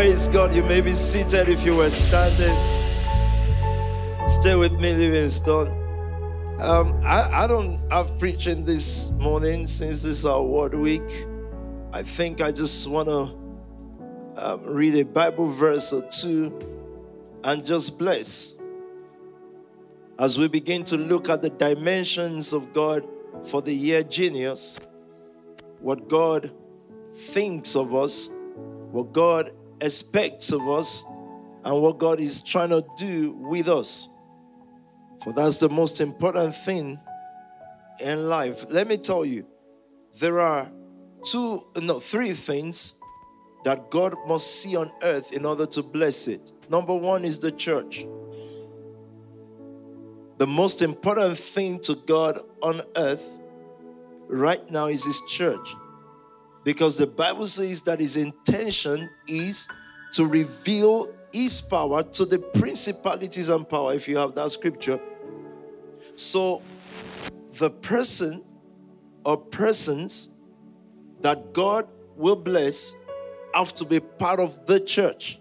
Praise God. You may be seated if you were standing. Stay with me, Livingstone. Um, I, I don't have preaching this morning since this is our word week. I think I just want to um, read a Bible verse or two and just bless as we begin to look at the dimensions of God for the year genius, what God thinks of us, what God expects of us, and what God is trying to do with us. For that's the most important thing in life. Let me tell you, there are two, no, three things that God must see on earth in order to bless it. Number one is the church. The most important thing to God on earth right now is His church. Because the Bible says that His intention is to reveal His power to the principalities and power, if you have that scripture. So, the person or persons that God will bless have to be part of the church.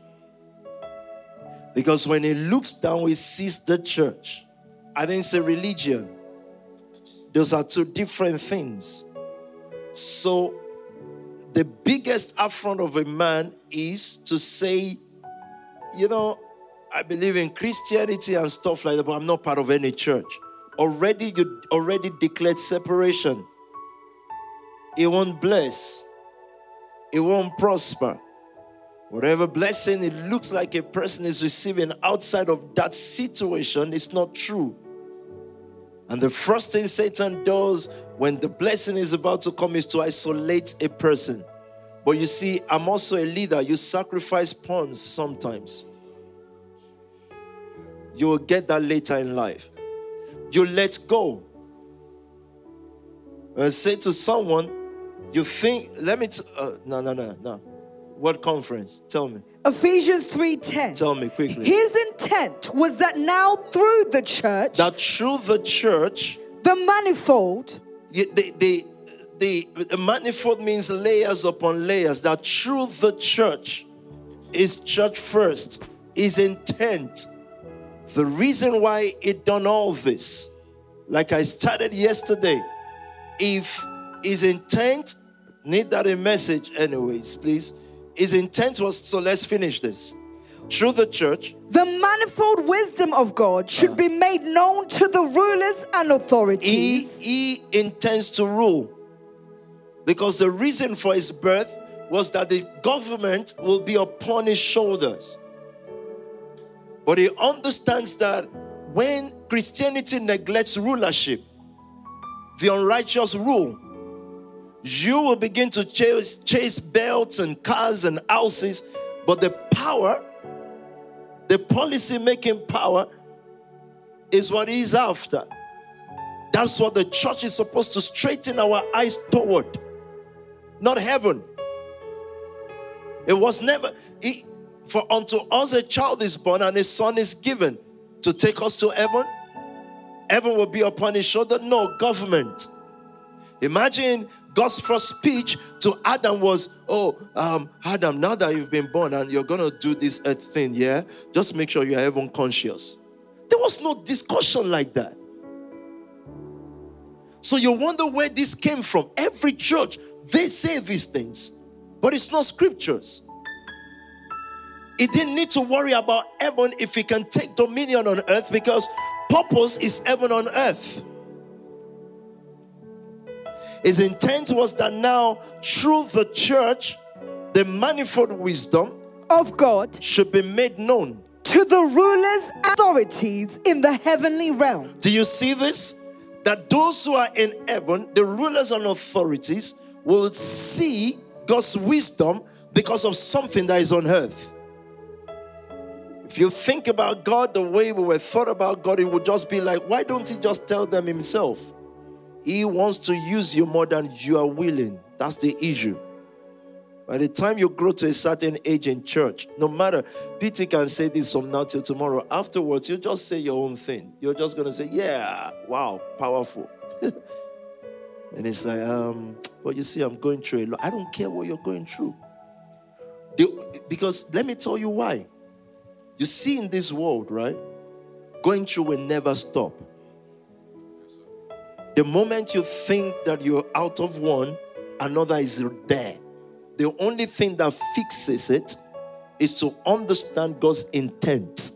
Because when he looks down, he sees the church. I didn't say religion. Those are two different things. So, the biggest affront of a man is to say, you know, I believe in Christianity and stuff like that, but I'm not part of any church. Already, you already declared separation. It won't bless, it won't prosper. Whatever blessing it looks like a person is receiving outside of that situation is not true. And the first thing Satan does when the blessing is about to come is to isolate a person. But you see, I'm also a leader. You sacrifice pawns sometimes. You will get that later in life. You let go. And say to someone, you think, let me, t- uh, no, no, no, no. What conference? Tell me. Ephesians 3:10. Tell me quickly. His intent was that now through the church, that through the church, the manifold, the, the, the, the manifold means layers upon layers, that through the church is church first, is intent. The reason why it done all this, like I started yesterday, if his intent, need that a message anyways, please his intent was so let's finish this. Through the church, the manifold wisdom of God should uh, be made known to the rulers and authorities. He, he intends to rule because the reason for his birth was that the government will be upon his shoulders. But he understands that when Christianity neglects rulership, the unrighteous rule, you will begin to chase, chase belts and cars and houses, but the power, the policy making power, is what he's after. That's what the church is supposed to straighten our eyes toward, not heaven. It was never, for unto us a child is born and a son is given to take us to heaven. Heaven will be upon his shoulder. No government. Imagine God's first speech to Adam was, Oh, um, Adam, now that you've been born and you're going to do this earth thing, yeah, just make sure you're heaven conscious. There was no discussion like that. So you wonder where this came from. Every church, they say these things, but it's not scriptures. He didn't need to worry about heaven if he can take dominion on earth because purpose is heaven on earth. His intent was that now, through the church, the manifold wisdom of God should be made known to the rulers authorities in the heavenly realm. Do you see this? That those who are in heaven, the rulers and authorities, will see God's wisdom because of something that is on earth. If you think about God the way we were thought about God, it would just be like, why don't He just tell them Himself? He wants to use you more than you are willing. That's the issue. By the time you grow to a certain age in church, no matter, Peter can say this from now till tomorrow. Afterwards, you just say your own thing. You're just going to say, yeah, wow, powerful. and it's like, um, but you see, I'm going through a lot. I don't care what you're going through. The- because let me tell you why. You see, in this world, right? Going through will never stop. The moment you think that you're out of one, another is there. The only thing that fixes it is to understand God's intent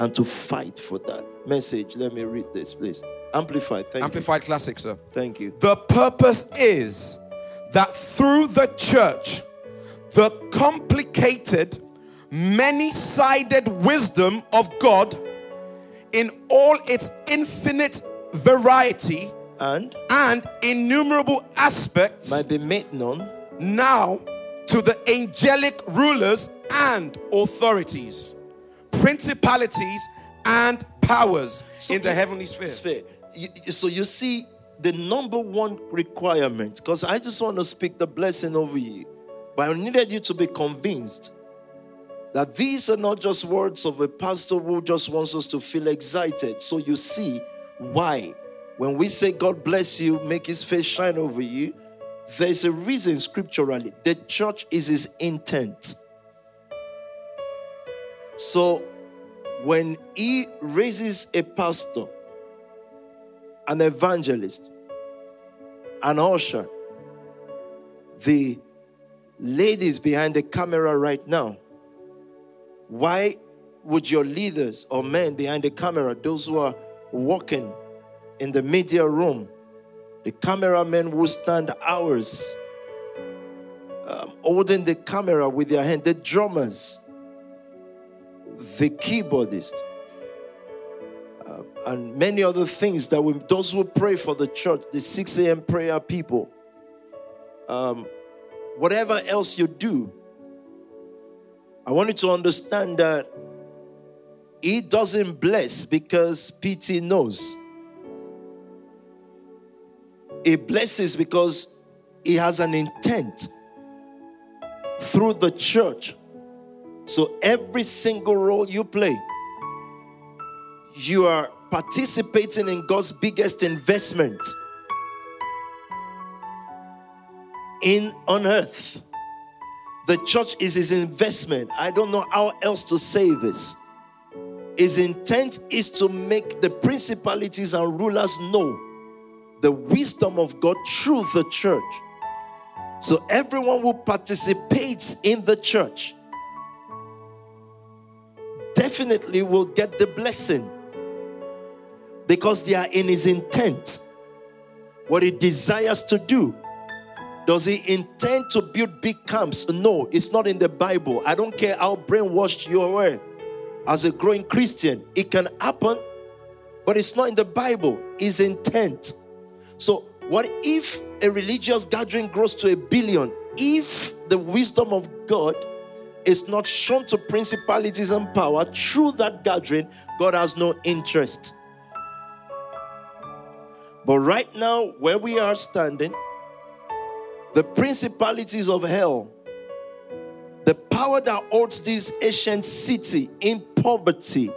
and to fight for that message. Let me read this, please. Amplified. Thank Amplified Classic, sir. Thank you. The purpose is that through the church, the complicated, many sided wisdom of God in all its infinite variety And and innumerable aspects might be made known now to the angelic rulers and authorities, principalities and powers So in the heavenly sphere. sphere. You- so you see the number one requirement, because I just want to speak the blessing over you, but I needed you to be convinced that these are not just words of a pastor who just wants us to feel excited. So you see why. When we say God bless you, make his face shine over you, there's a reason scripturally. The church is his intent. So when he raises a pastor, an evangelist, an usher, the ladies behind the camera right now, why would your leaders or men behind the camera, those who are working in the media room, the cameramen will stand hours um, holding the camera with their hand, the drummers, the keyboardist, uh, and many other things that we, those who pray for the church, the 6 a.m. prayer people, um, whatever else you do, I want you to understand that He doesn't bless because PT knows. He blesses because He has an intent through the church. So every single role you play, you are participating in God's biggest investment in on earth. The church is his investment. I don't know how else to say this. His intent is to make the principalities and rulers know the wisdom of God through the church. So everyone who participates in the church definitely will get the blessing because they are in his intent. What he desires to do. Does he intend to build big camps? No, it's not in the Bible. I don't care how brainwashed you are as a growing Christian. It can happen, but it's not in the Bible. His intent. So, what if a religious gathering grows to a billion? If the wisdom of God is not shown to principalities and power through that gathering, God has no interest. But right now, where we are standing, the principalities of hell, the power that holds this ancient city in poverty,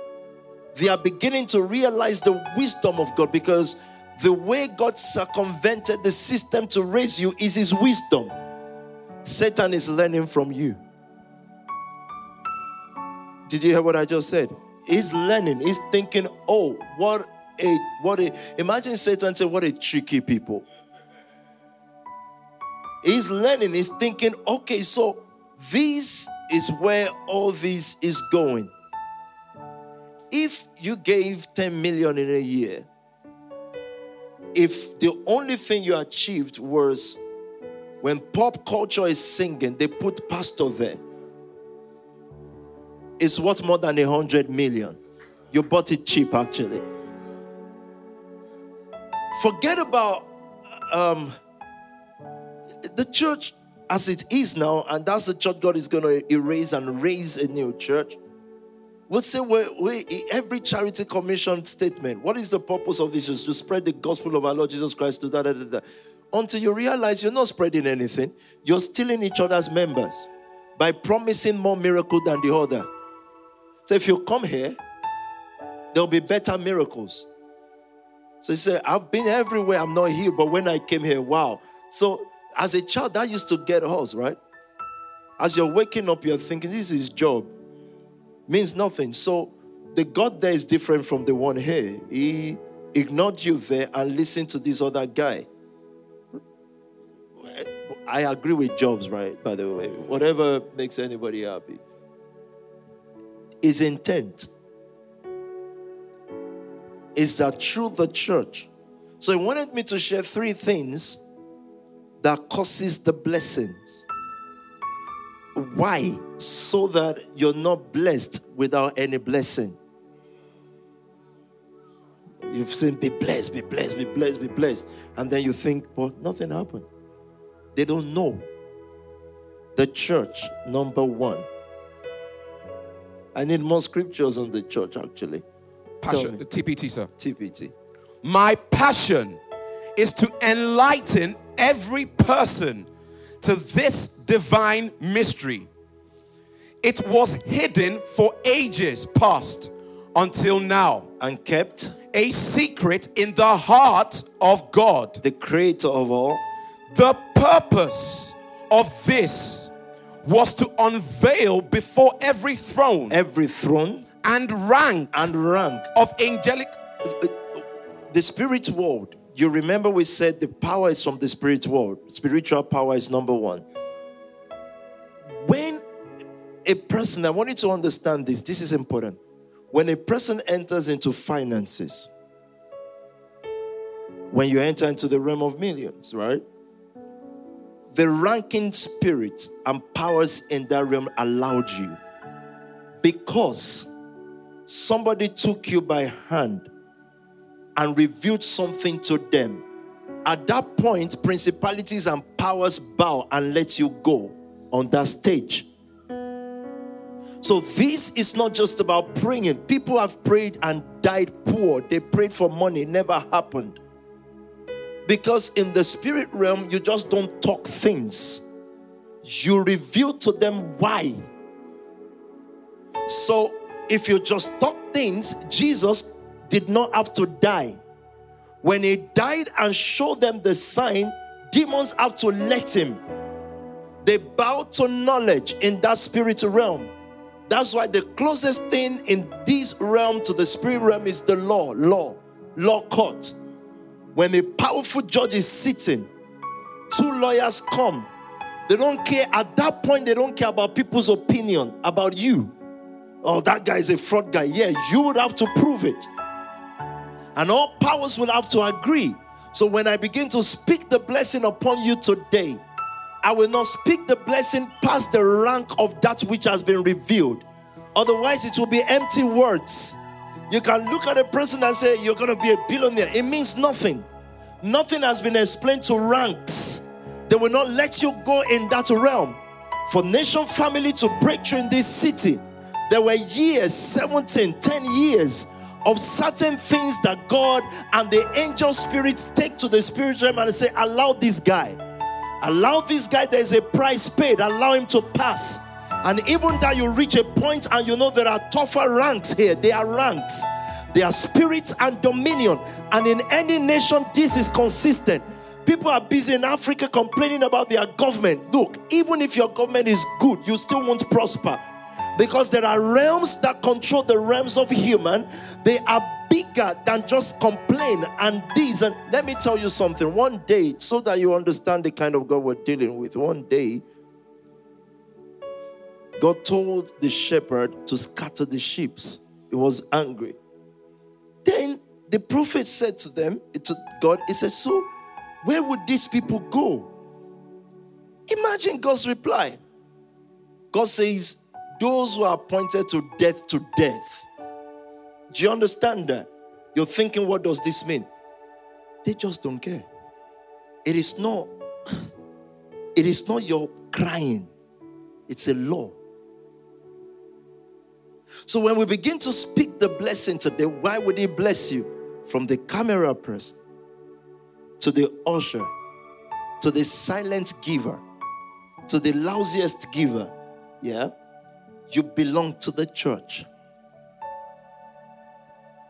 they are beginning to realize the wisdom of God because the way God circumvented the system to raise you is His wisdom. Satan is learning from you. Did you hear what I just said? He's learning. He's thinking, "Oh, what a what a." Imagine Satan say, "What a tricky people." He's learning. He's thinking, "Okay, so this is where all this is going." If you gave 10 million in a year, if the only thing you achieved was when pop culture is singing, they put pastor there. It's worth more than a hundred million. You bought it cheap, actually. Forget about um, the church as it is now, and that's the church God is going to erase and raise a new church. We'll say we we every charity commission statement. What is the purpose of this? Is to spread the gospel of our Lord Jesus Christ to da da da da. Until you realize you're not spreading anything, you're stealing each other's members by promising more miracle than the other. So if you come here, there'll be better miracles. So he said, I've been everywhere, I'm not healed, but when I came here, wow. So as a child, that used to get us, right? As you're waking up, you're thinking, this is job. Means nothing. So the God there is different from the one here. He ignored you there and listened to this other guy. I agree with Jobs, right? By the way, whatever makes anybody happy. His intent is that through the church. So he wanted me to share three things that causes the blessings. Why? So that you're not blessed without any blessing. You've seen be blessed, be blessed, be blessed, be blessed. And then you think, but nothing happened. They don't know. The church, number one. I need more scriptures on the church, actually. Passion. TPT, sir. TPT. My passion is to enlighten every person to this divine mystery. It was hidden for ages past until now, And kept a secret in the heart of God. the creator of all. The purpose of this was to unveil before every throne every throne and rank and rank. of angelic The spirit world, you remember we said the power is from the spirit world. Spiritual power is number one. When a person, I want you to understand this, this is important. When a person enters into finances, when you enter into the realm of millions, right? The ranking spirit and powers in that realm allowed you because somebody took you by hand and revealed something to them. At that point, principalities and powers bow and let you go on that stage. So, this is not just about praying. People have prayed and died poor. They prayed for money, never happened. Because in the spirit realm, you just don't talk things, you reveal to them why. So, if you just talk things, Jesus did not have to die. When he died and showed them the sign, demons have to let him. They bow to knowledge in that spirit realm. That's why the closest thing in this realm to the spirit realm is the law, law, law court. When a powerful judge is sitting, two lawyers come. They don't care, at that point, they don't care about people's opinion about you. Oh, that guy is a fraud guy. Yeah, you would have to prove it. And all powers will have to agree. So when I begin to speak the blessing upon you today, I will not speak the blessing past the rank of that which has been revealed. Otherwise, it will be empty words. You can look at a person and say, You're going to be a billionaire. It means nothing. Nothing has been explained to ranks. They will not let you go in that realm. For nation family to break through in this city, there were years 17, 10 years of certain things that God and the angel spirits take to the spirit realm and say, Allow this guy. Allow this guy, there's a price paid. Allow him to pass. And even that you reach a point and you know there are tougher ranks here, they are ranks. They are spirits and dominion. And in any nation, this is consistent. People are busy in Africa complaining about their government. Look, even if your government is good, you still won't prosper. Because there are realms that control the realms of human. They are bigger than just complain and these. And let me tell you something. One day, so that you understand the kind of God we're dealing with, one day, God told the shepherd to scatter the sheep. He was angry. Then the prophet said to them, to God, he said, So where would these people go? Imagine God's reply. God says, Those who are appointed to death, to death. Do you understand that? You're thinking, What does this mean? They just don't care. It is not, it is not your crying, it's a law. So when we begin to speak the blessing today, why would he bless you? From the camera person to the usher, to the silent giver, to the lousiest giver, yeah, you belong to the church.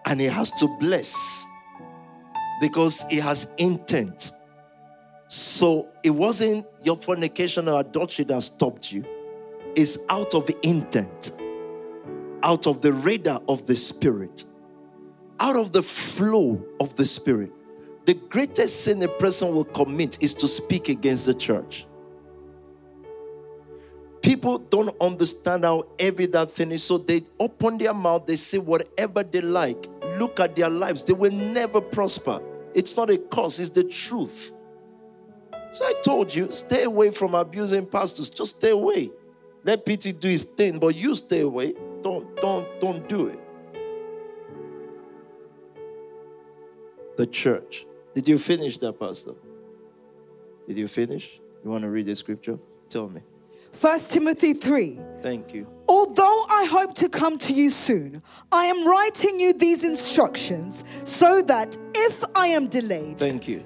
And he has to bless because he has intent. So it wasn't your fornication or adultery that stopped you, it's out of intent, out of the radar of the spirit, out of the flow of the spirit. The greatest sin a person will commit is to speak against the church. People don't understand how heavy that thing is, so they open their mouth, they say whatever they like. Look at their lives, they will never prosper. It's not a curse, it's the truth. So I told you, stay away from abusing pastors. Just stay away. Let PT do his thing, but you stay away. Don't, don't, don't do it. The church. Did you finish that, Pastor? Did you finish? You want to read the scripture? Tell me. 1 Timothy 3. Thank you. Although I hope to come to you soon, I am writing you these instructions so that if I am delayed, Thank you.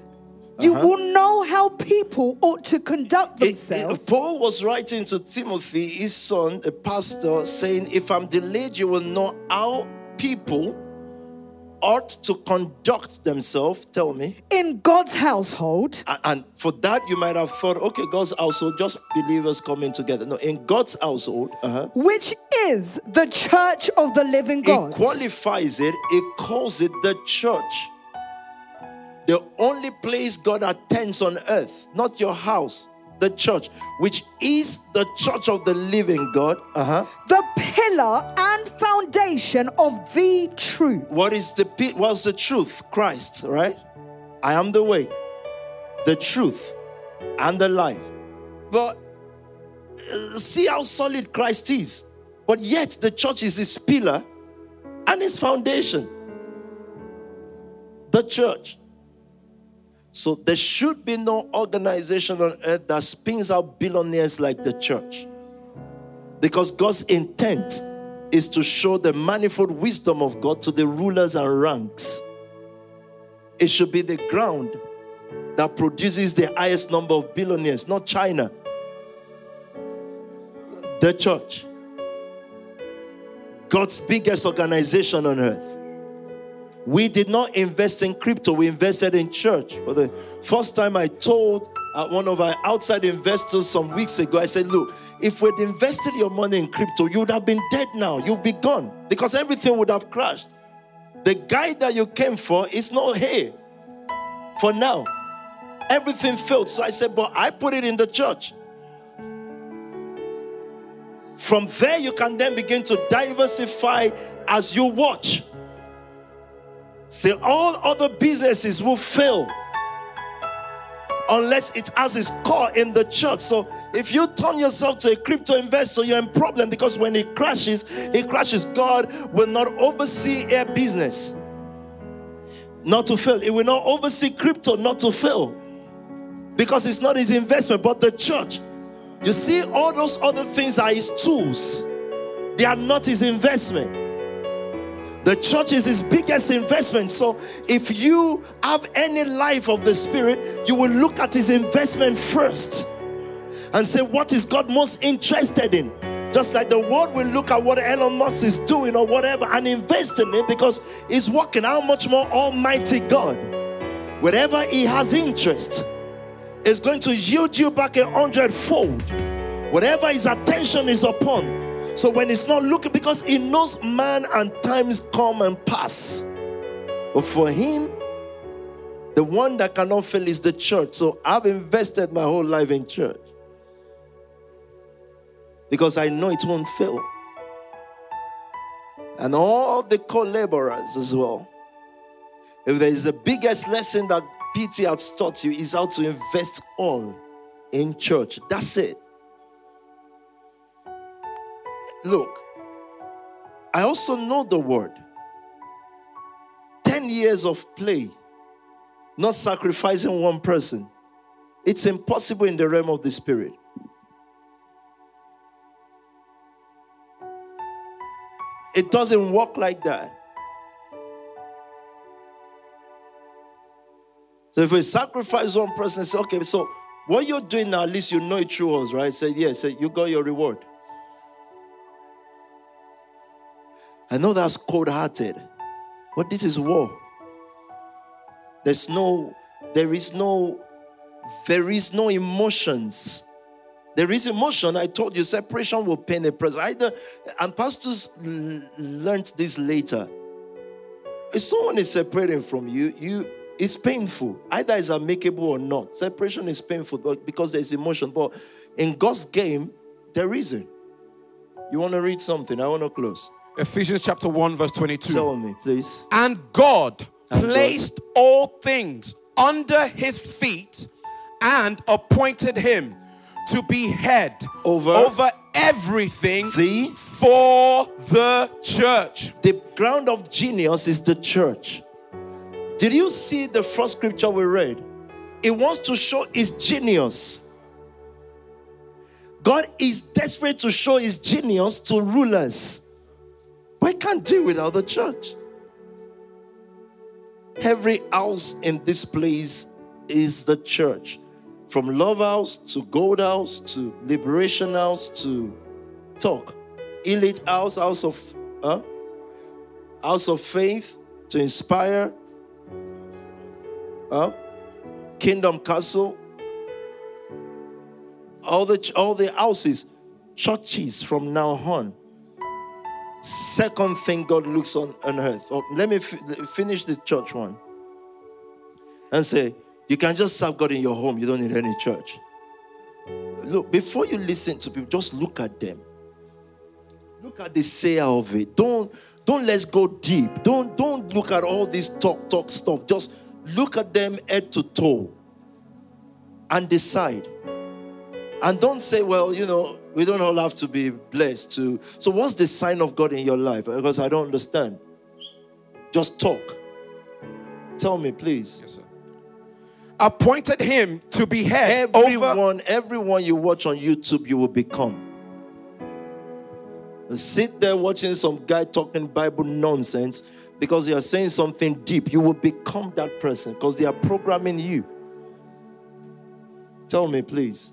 you Uh-huh. will know how people ought to conduct It- it- themselves. Paul was writing to Timothy, his son, a pastor, saying, If I'm delayed, you will know how people ought to conduct themselves. Tell me. in God's household, A- And for that, you might have thought, okay, God's household, just believers coming together. No, in God's household, uh-huh, which is the church of the living God. It qualifies it, it calls it the church. The only place God attends on earth, not your house, the church, which is the church of the living God. Uh-huh. the pillar and foundation of the truth. What is the what's the truth? Christ, right? I am the way, the truth, and the life. But uh, see how solid Christ is. But yet the church is his pillar and his foundation. The church. So there should be no organization on earth that spins out billionaires like the church. Because God's intent is to show the manifold wisdom of God to the rulers and ranks. It should be the ground that produces the highest number of billionaires, not China. The church. God's biggest organization on earth. We did not invest in crypto, we invested in church. For the first time, I told uh, one of our outside investors some weeks ago, I said, Look, if we'd invested your money in crypto, you would have been dead now. You'd be gone because everything would have crashed. The guy that you came for is not here for now. Everything failed. So I said, But I put it in the church. From there, you can then begin to diversify as you watch. Say, all other businesses will fail unless it has its core in the church. So if you turn yourself to a crypto investor, you're in problem because when it crashes, it crashes. God will not oversee a business not to fail. It will not oversee crypto not to fail because it's not his investment, but the church. You see, all those other things are his tools, they are not his investment. The church is his biggest investment. So if you have any life of the spirit, you will look at his investment first and say, What is God most interested in? Just like the world will look at what Elon Musk is doing or whatever and invest in it because he's working. How much more Almighty God, wherever he has interest, is going to yield you back a hundredfold. Whatever his attention is upon. So when it's not looking, because he knows man and times come and pass. But for him, the one that cannot fail is the church. So I've invested my whole life in church. Because I know it won't fail. And all the co laborers as well. If there is the biggest lesson that PT has taught you, is how to invest all in church. That's it. Look, I also know the word. 10 years of play, not sacrificing one person. It's impossible in the realm of the spirit. It doesn't work like that. So if we sacrifice one person, say, okay, so what you're doing now, at least you know it through us, right? Say, yes, say, you got your reward. I know that's cold hearted, but this is war. There's no, there is no, there is no emotions There is emotion. I told you, separation will pain a person. Either, and pastors l- learned this later. If someone is separating from you, you it's painful. Either it's amicable or not. Separation is painful but because there's emotion. But in God's game, there isn't. You want to read something? I want to close. Ephesians chapter 1, verse 22. Tell me, please. And God And placed all things under his feet and appointed him to be head Over- over everything The for the church. the ground of genius is the church. Did you see the first scripture we read? It wants to show his genius. God is desperate to show his genius to rulers. He can't do without the church. Every house in this place is the church. From Love House to Gold House to Liberation House to Talk. Elite House, House of huh? House of Faith to Inspire. Huh? Kingdom Castle. All the all the houses, churches from now on. Second thing God looks on on earth. Oh, let me fi- finish the church one. And say, you can just serve God in your home. You don't need any church. Look, before you listen to people, just look at them. Look at the sayer of it. Don't don't let's go deep. Don't don't look at all this talk talk stuff. Just look at them head to toe and decide. And don't say, well, you know, we don't all have to be blessed to. So, what's the sign of God in your life? Because I don't understand. Just talk. Tell me, please. Yes, sir. Appointed him to be head over Everyone, everyone you watch on YouTube, you will become. Sit there watching some guy talking Bible nonsense because they are saying something deep. You will become that person because they are programming you. Tell me, please.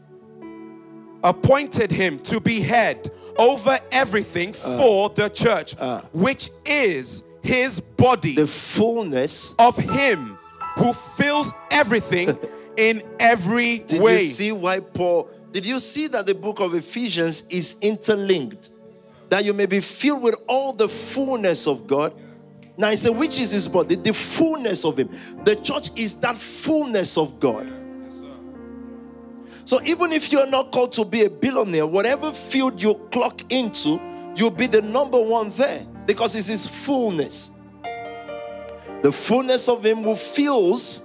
Appointed him to be head over everything uh. for the church, uh. which is his body The fullness. of him who fills everything in every Did way. you see why Paul? Did you see that the book of Ephesians is interlinked? That you may be filled with all the fullness of God. Now, he said, which is his body? The fullness of him. The church is that fullness of God. So, even if you're not called to be a billionaire, whatever field you clock into, you'll be the number one there because it's his fullness. The fullness of him who fills,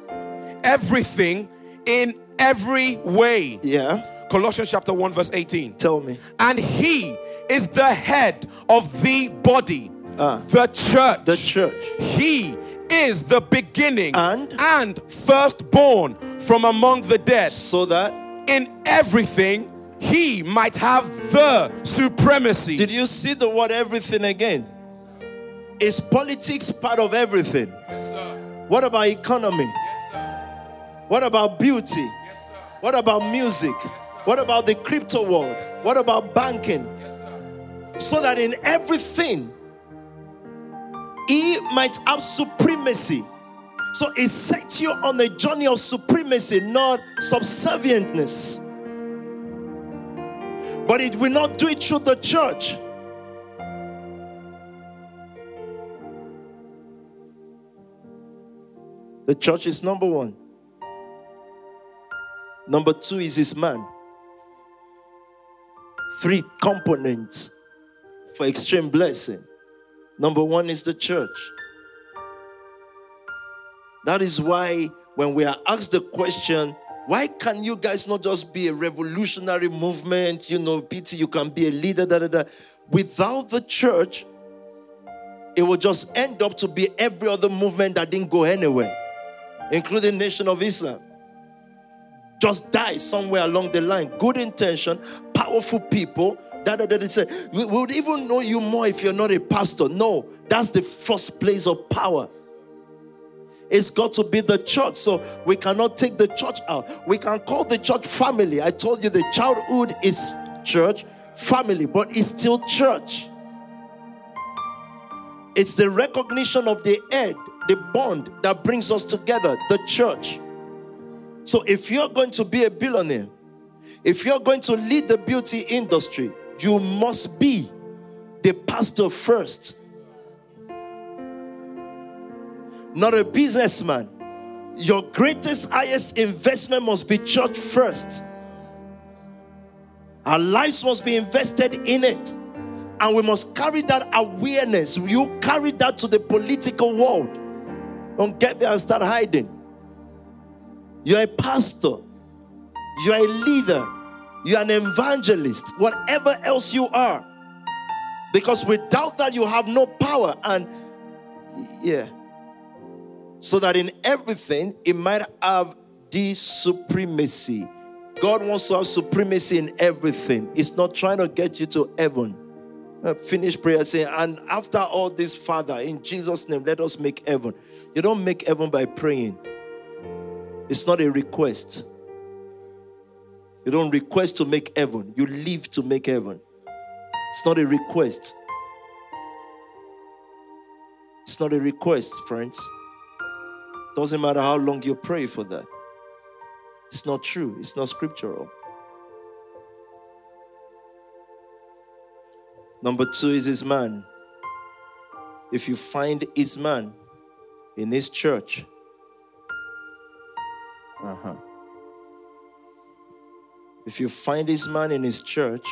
everything in every way. yeah, Colossians chapter 1, verse 18. tell me. And he is the head of the body, Ah. the church. The church. He is the beginning And? and firstborn from among the dead. So that In everything, he might have the supremacy. Did you see the word everything again? Is politics part of everything? yes, sir. What about economy? Yes, sir. What about beauty? Yes, sir. What about music? What about the crypto world? What about banking? Yes, sir. So that in everything, he might have supremacy. So it sets you on a journey of supremacy, not subservientness. But it will not do it through the church. The church is number one. Number two is his man. Three components for extreme blessing. Number one is the church. That is why when we are asked the question, why can you guys not just be a revolutionary movement? You know, PT, you can be a leader, da da da. Without the church, it will just end up to be every other movement that didn't go anywhere, including Nation of Islam. Just die somewhere along the line. Good intention, powerful people. That, da, da, say, we would even know you more if you're not a pastor. No, that's the first place of power. It's got to be the church. So we cannot take the church out. We can call the church family. I told you the childhood is church, family, but it's still church. It's the recognition of the head, the bond that brings us together, the church. So if you're going to be a billionaire, If you're going to lead the beauty industry, you must be the pastor first, not a businessman. Your greatest, highest investment must be church first. Our lives must be invested in it. And we must carry that awareness. You carry that to the political world. Don't get there and start hiding. You're a pastor, you're a leader, you're an evangelist, whatever else you are. Because without that, you have no power. And yeah. So that in everything, it might have the supremacy. God wants to have supremacy in everything. It's not trying to get you to heaven. Uh, finish prayer saying, and after all this, Father, in Jesus' name, let us make heaven. You don't make heaven by praying, it's not a request. You don't request to make heaven, you live to make heaven. It's not a request. It's not a request, friends. Doesn't matter how long you pray for that. It's not true, it's not scriptural. Number two is his man. If you find his man in his church, uh-huh. If you find this man in his church,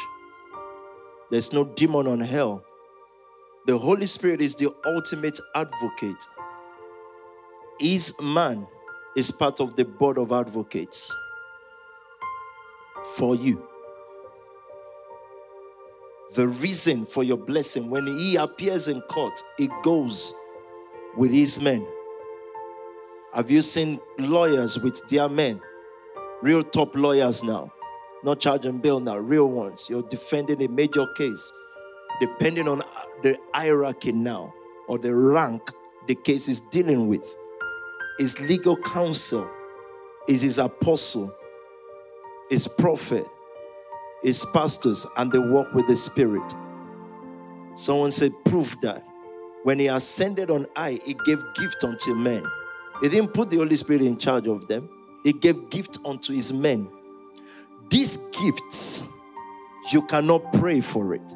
there's no demon on hell. The Holy Spirit is the ultimate advocate. His man is part of the board of advocates for you. The reason for your blessing, when he appears in court, it goes with his men. Have you seen lawyers with their men? Real top lawyers now. Not charging bill now, real ones. You're defending a major case. Depending on the hierarchy now or the rank the case is dealing with, is legal counsel, is his apostle, is prophet, is pastors, and they work with the Spirit. Someone said, prove that. When he ascended on high, he gave gift unto men. He didn't put the Holy Spirit in charge of them. He gave gift unto his men. These gifts, you cannot pray for it.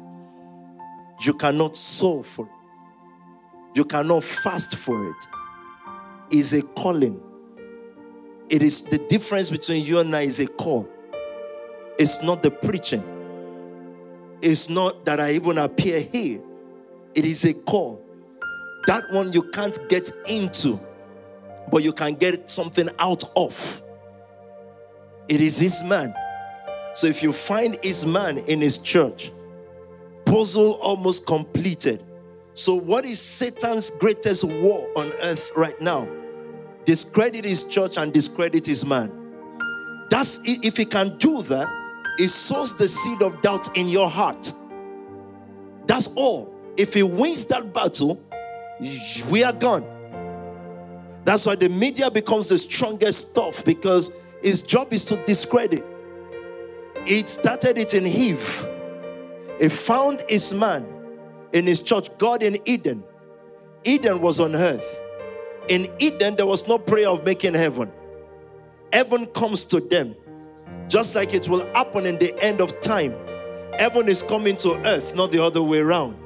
You cannot sow for it. You cannot fast for it. It's a calling. It is the difference between you and I is a call. It's not the preaching. It's not that I even appear here. It is a call. That one you can't get into but you can get something out of. It is his man. So if you find his man in his church, puzzle almost completed. So, what is Satan's greatest war on earth right now? Discredit his church and discredit his man. That's if he can do that, it sows the seed of doubt in your heart. That's all. If he wins that battle, we are gone. That's why the media becomes the strongest stuff because its job is to discredit. It started it in Eve. It found his man in his church, God in Eden. Eden was on earth. In Eden, there was no prayer of making heaven. Heaven comes to them, just like it will happen in the end of time. Heaven is coming to earth, not the other way around.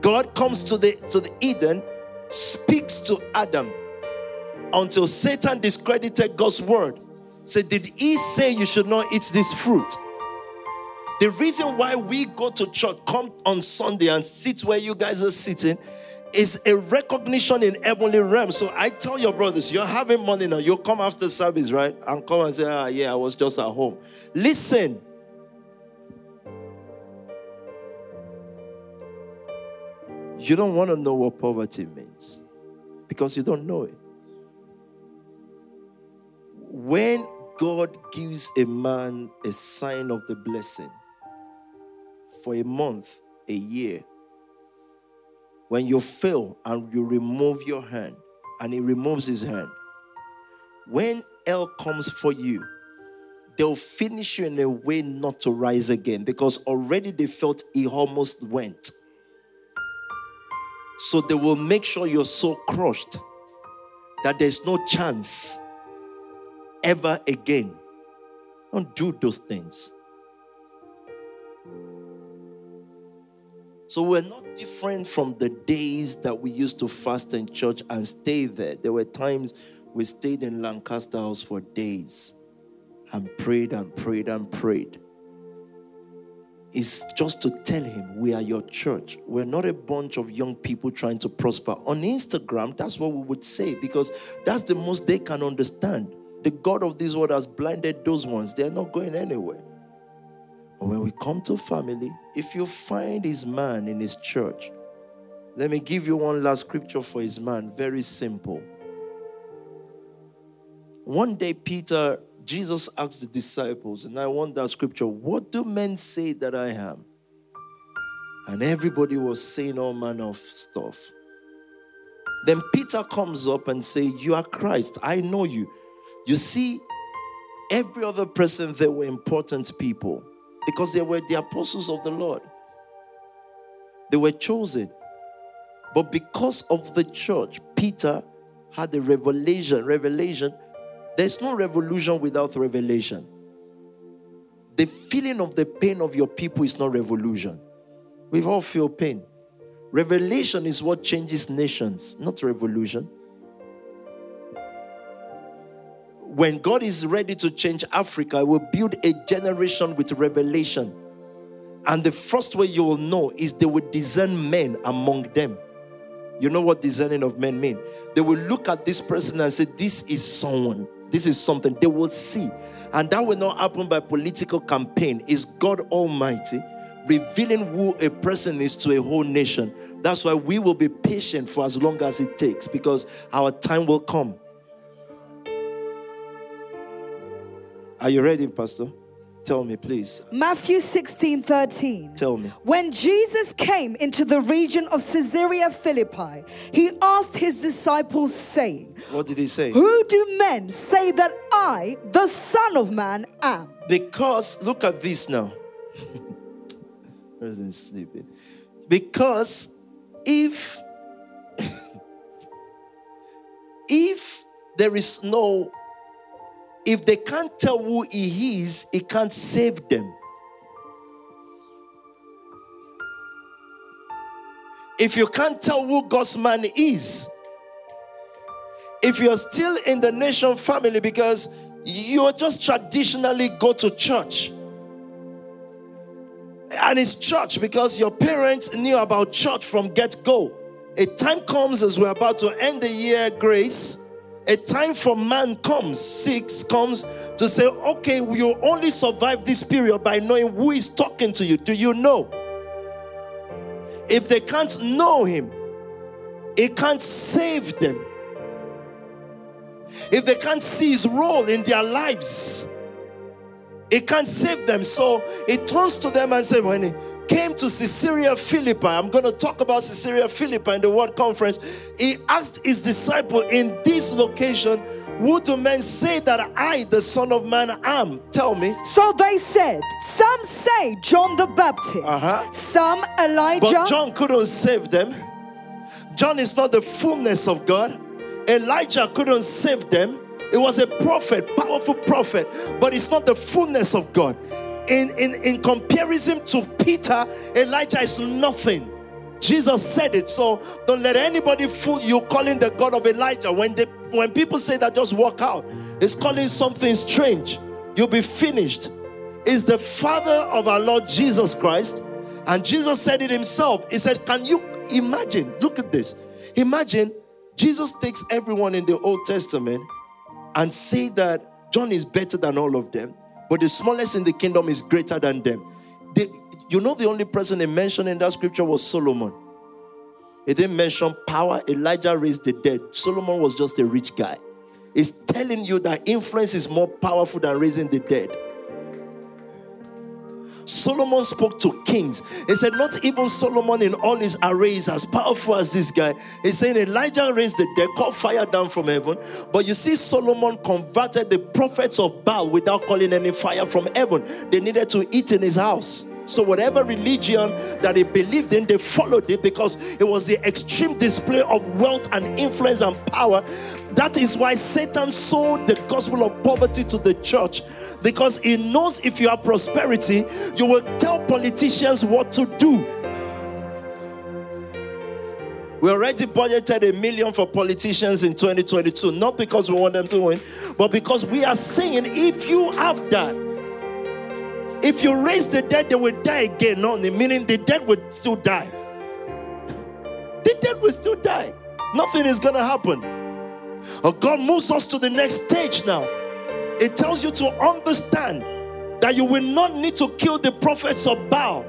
God comes to the to the Eden speaks to Adam until Satan discredited God's word. Said, Did he say you should not eat this fruit? The reason why we go to church, come on Sunday and sit where you guys are sitting, is a recognition in heavenly realm. So I tell your brothers, you're having money now. You'll come after service, right? And come and say, ah, yeah, I was just at home. Listen, You don't want to know what poverty means because you don't know it. When God gives a man a sign of the blessing for a month, a year, when you fail and you remove your hand, and he removes his hand, when hell comes for you, they'll finish you in a way not to rise again because already they felt he almost went. So they will make sure you're so crushed that there's no chance ever again. Don't do those things. So we're not different from the days that we used to fast in church and stay there. There were times we stayed in Lancaster House for days and prayed and prayed and prayed. It's just to tell him we are your church. We're not a bunch of young people trying to prosper. On Instagram, that's what we would say because that's the most they can understand. The God of this world has blinded those ones, they're not going anywhere. But when we come to family, if you find his man in his church, let me give you one last scripture for his man. Very simple. One day, Peter, Jesus asked the disciples, and I want that scripture, what do men say that I am? And everybody was saying all manner of stuff. Then Peter comes up and say, You are Christ. I know you. You see, every other person there were important people because they were the apostles of the Lord. They were chosen. But because of the church, Peter had a revelation. Revelation. There's no revolution without revelation. The feeling of the pain of your people is not revolution. We've all feel pain. Revelation is what changes nations, not revolution. When God is ready to change Africa, we will build a generation with revelation. And the first way you will know is they will discern men among them. You know what discerning of men mean? They will look at this person and say, This is someone. This is something they will see. And that will not happen by political campaign. Is God Almighty revealing who a person is to a whole nation. That's why we will be patient for as long as it takes because our time will come. Are you ready, Pastor? Tell me, please. Matthew 16 13. Tell me. When Jesus came into the region of Caesarea Philippi, he asked his disciples, saying, What did he say? Who do men say that I, the Son of Man, am? Because, look at this now. Sleeping? Because if if there is no if they can't tell who he is, he can't save them. If you can't tell who God's man is, if you're still in the nation family because you just traditionally go to church, and it's church because your parents knew about church from get go. A time comes as we're about to end the year grace a time for man comes, six comes to say, okay, you only survive this period by knowing who is talking to you. Do you know? If they can't know him, it can't save them. If they can't see his role in their lives, it can't save them. So it turns to them and says, when he came to Caesarea Philippi, I'm going to talk about Caesarea Philippi in the World Conference. He asked his disciple in this location, Who do men say that I, the Son of Man, am? Tell me. So they said, Some say John the Baptist, uh-huh. some Elijah. But John couldn't save them. John is not the fullness of God. Elijah couldn't save them. It was a prophet, powerful prophet, but it's not the fullness of God. In, in, in comparison to Peter, Elijah is nothing. Jesus said it, so don't let anybody fool you calling the God of Elijah. When they when people say that, just walk out. It's calling something strange. You'll be finished. Is the Father of our Lord Jesus Christ. And Jesus said it himself. He said, Can you imagine? Look at this. Imagine Jesus takes everyone in the Old Testament and say that John is better than all of them, but the smallest in the kingdom is greater than them. You know, the only person they mentioned in that scripture was Solomon. He didn't mention power. Elijah raised the dead. Solomon was just a rich guy. It's telling you that influence is more powerful than raising the dead. Solomon spoke to kings. He said, Not even Solomon in all his arrays as powerful as this guy. He's saying Elijah raised the dead, called fire down from heaven. But you see, Solomon converted the prophets of Baal without calling any fire from heaven. They needed to eat in his house. So, whatever religion that they believed in, they followed it because it was the extreme display of wealth and influence and power. That is why Satan sold the gospel of poverty to the church Because he knows if you have prosperity, you will tell politicians what to do. We already budgeted a million for politicians in 2022, not because we want them to win, but because we are saying if you have that, if you raise the dead, they will die again. No, meaning the dead will still die. The dead will still die. Nothing is going to happen. God moves us to the next stage now. It tells you to understand that you will not need to kill the prophets of Baal.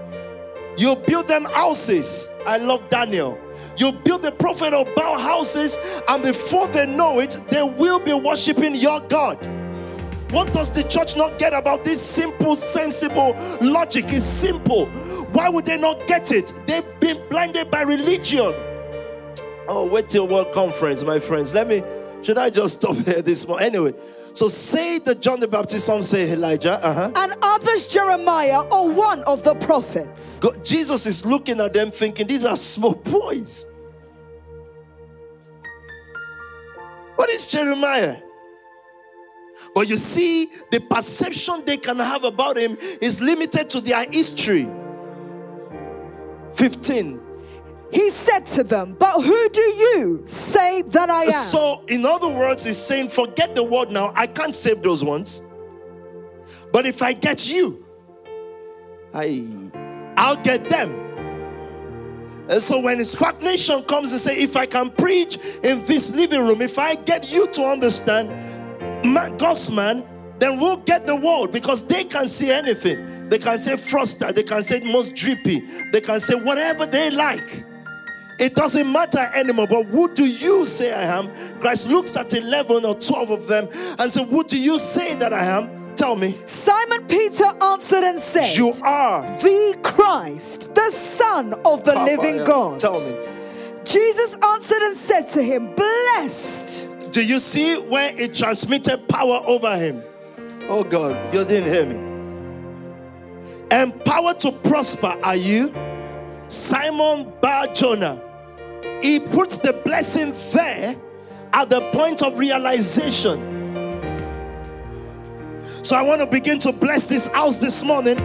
You build them houses. I love Daniel. You build the prophet of Baal houses, and before they know it, they will be worshiping your God. What does the church not get about this simple, sensible logic? Is simple. Why would they not get it? They've been blinded by religion. Oh, wait till World Conference, my friends. Let me, should I just stop here this morning? Anyway, so say the John the Baptist, some say Elijah, uh-huh. and others Jeremiah or one of the prophets. God, Jesus is looking at them thinking, these are small boys. What is Jeremiah? But you see, the perception they can have about him is limited to their history. 15. He said to them, But who do you say that I am? So, in other words, he's saying, Forget the word now. I can't save those ones. But if I get you, I, I'll get them. And so when SPAC Nation comes and say, if I can preach in this living room, if I get you to understand God's man, then we'll get the world because they can see anything. They can say froster, they can say most drippy, they can say whatever they like. It doesn't matter anymore. But who do you say I am? Christ looks at 11 or 12 of them and said, Who do you say that I am? Tell me. Simon Peter answered and said, You are the Christ, the Son of the Papa, living. God. Tell me. Jesus answered and said to him, Blessed. Do you see where it transmitted power over him? Oh God, you didn't hear me. Empowered to prosper are you, Simon Bar Jonah. He puts the blessing there at the point of realization. So I want to begin to bless this house this morning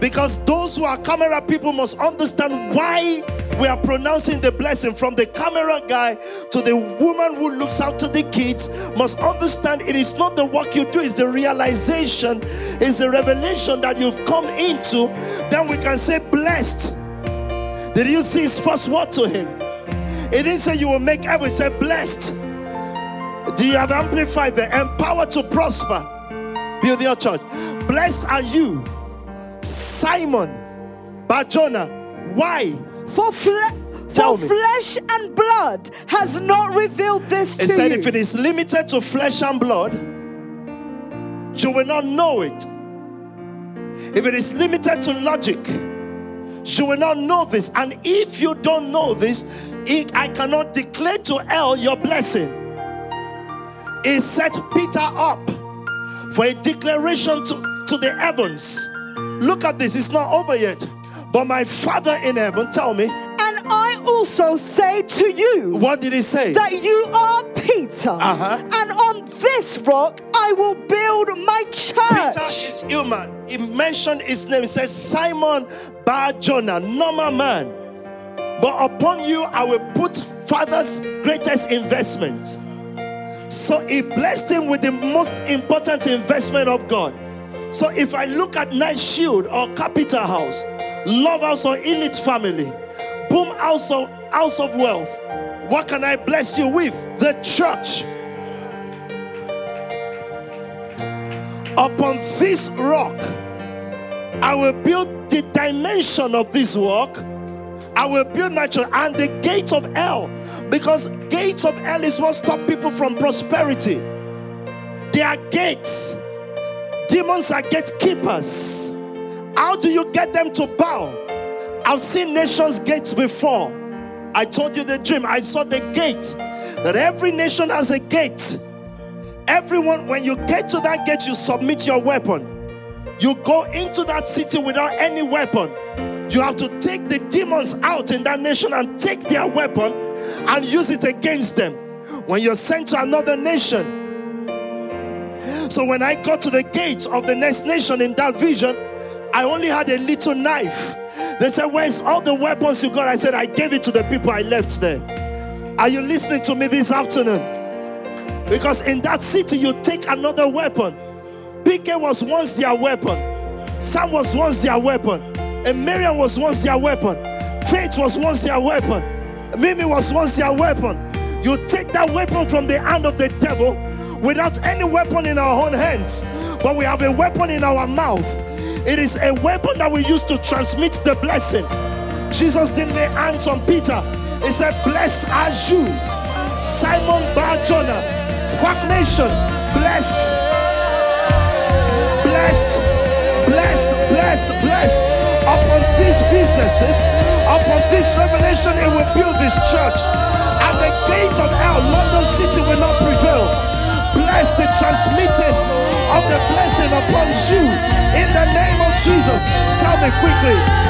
because those who are camera people must understand why we are pronouncing the blessing. From the camera guy to the woman who looks after the kids must understand it is not the work you do it's the realization it's the revelation that you've come into. Then we can say blessed. Did you see his first word to him it didn't say you will make every it said blessed do you have amplified the empowered to prosper build your church blessed are you Simon Barjona. Why? For, fle- Tell for me. flesh and blood has not revealed this It to said you. if it is limited to flesh and blood, you will not know it. If it is limited to logic, you will not know this. And if you don't know this, it, I cannot declare to hell your blessing. It set Peter up for a declaration to, to the heavens. Look at this, it's not over yet. But my Father in heaven, tell me, and I also say to you what did he say? that you are Peter, Uh-huh. and on this rock I will build my church. Peter is human. He mentioned his name. He says Simon Bar Jonah, normal man. But upon you I will put Father's greatest investment. So he blessed him with the most important investment of God. So if I look at Night Shield or Capital House, Love House or Elite Family, Boom House or House of Wealth, what can I bless you with? The church. Upon this rock, I will build the dimension of this work. I will build my church and the gates of hell. Because gates of hell is what stop people from prosperity. They are gates. Demons are gatekeepers. How do you get them to bow? I've seen nations' gates before. I told you the dream. I saw the gate. That every nation has a gate. Everyone, when you get to that gate, you submit your weapon. You go into that city without any weapon. You have to take the demons out in that nation and take their weapon and use it against them. When you're sent to another nation, So when I got to the gate of the next nation in that vision, I only had a little knife. They said, Where's all the weapons you got? I said, I gave it to the people I left there. Are you listening to me this afternoon? Because in that city, you take another weapon. PK was once their weapon, Sam was once their weapon, and Miriam was once their weapon, Faith was once their weapon, Mimi was once their weapon. You take that weapon from the hand of the devil without any weapon in our own hands, but we have a weapon in our mouth. It is a weapon that we use to transmit the blessing. Jesus didn't lay hands on Peter. He said, Bless as you, Simon Bar Jonah, SPAC Nation, blessed, blessed, blessed, blessed, blessed. Upon these businesses, upon this revelation, it will build this church. And the gates of hell, London City, will not prevail bless the transmitting of the blessing upon you in the name of Jesus. Tell me quickly.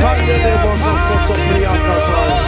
Ikande de priakata.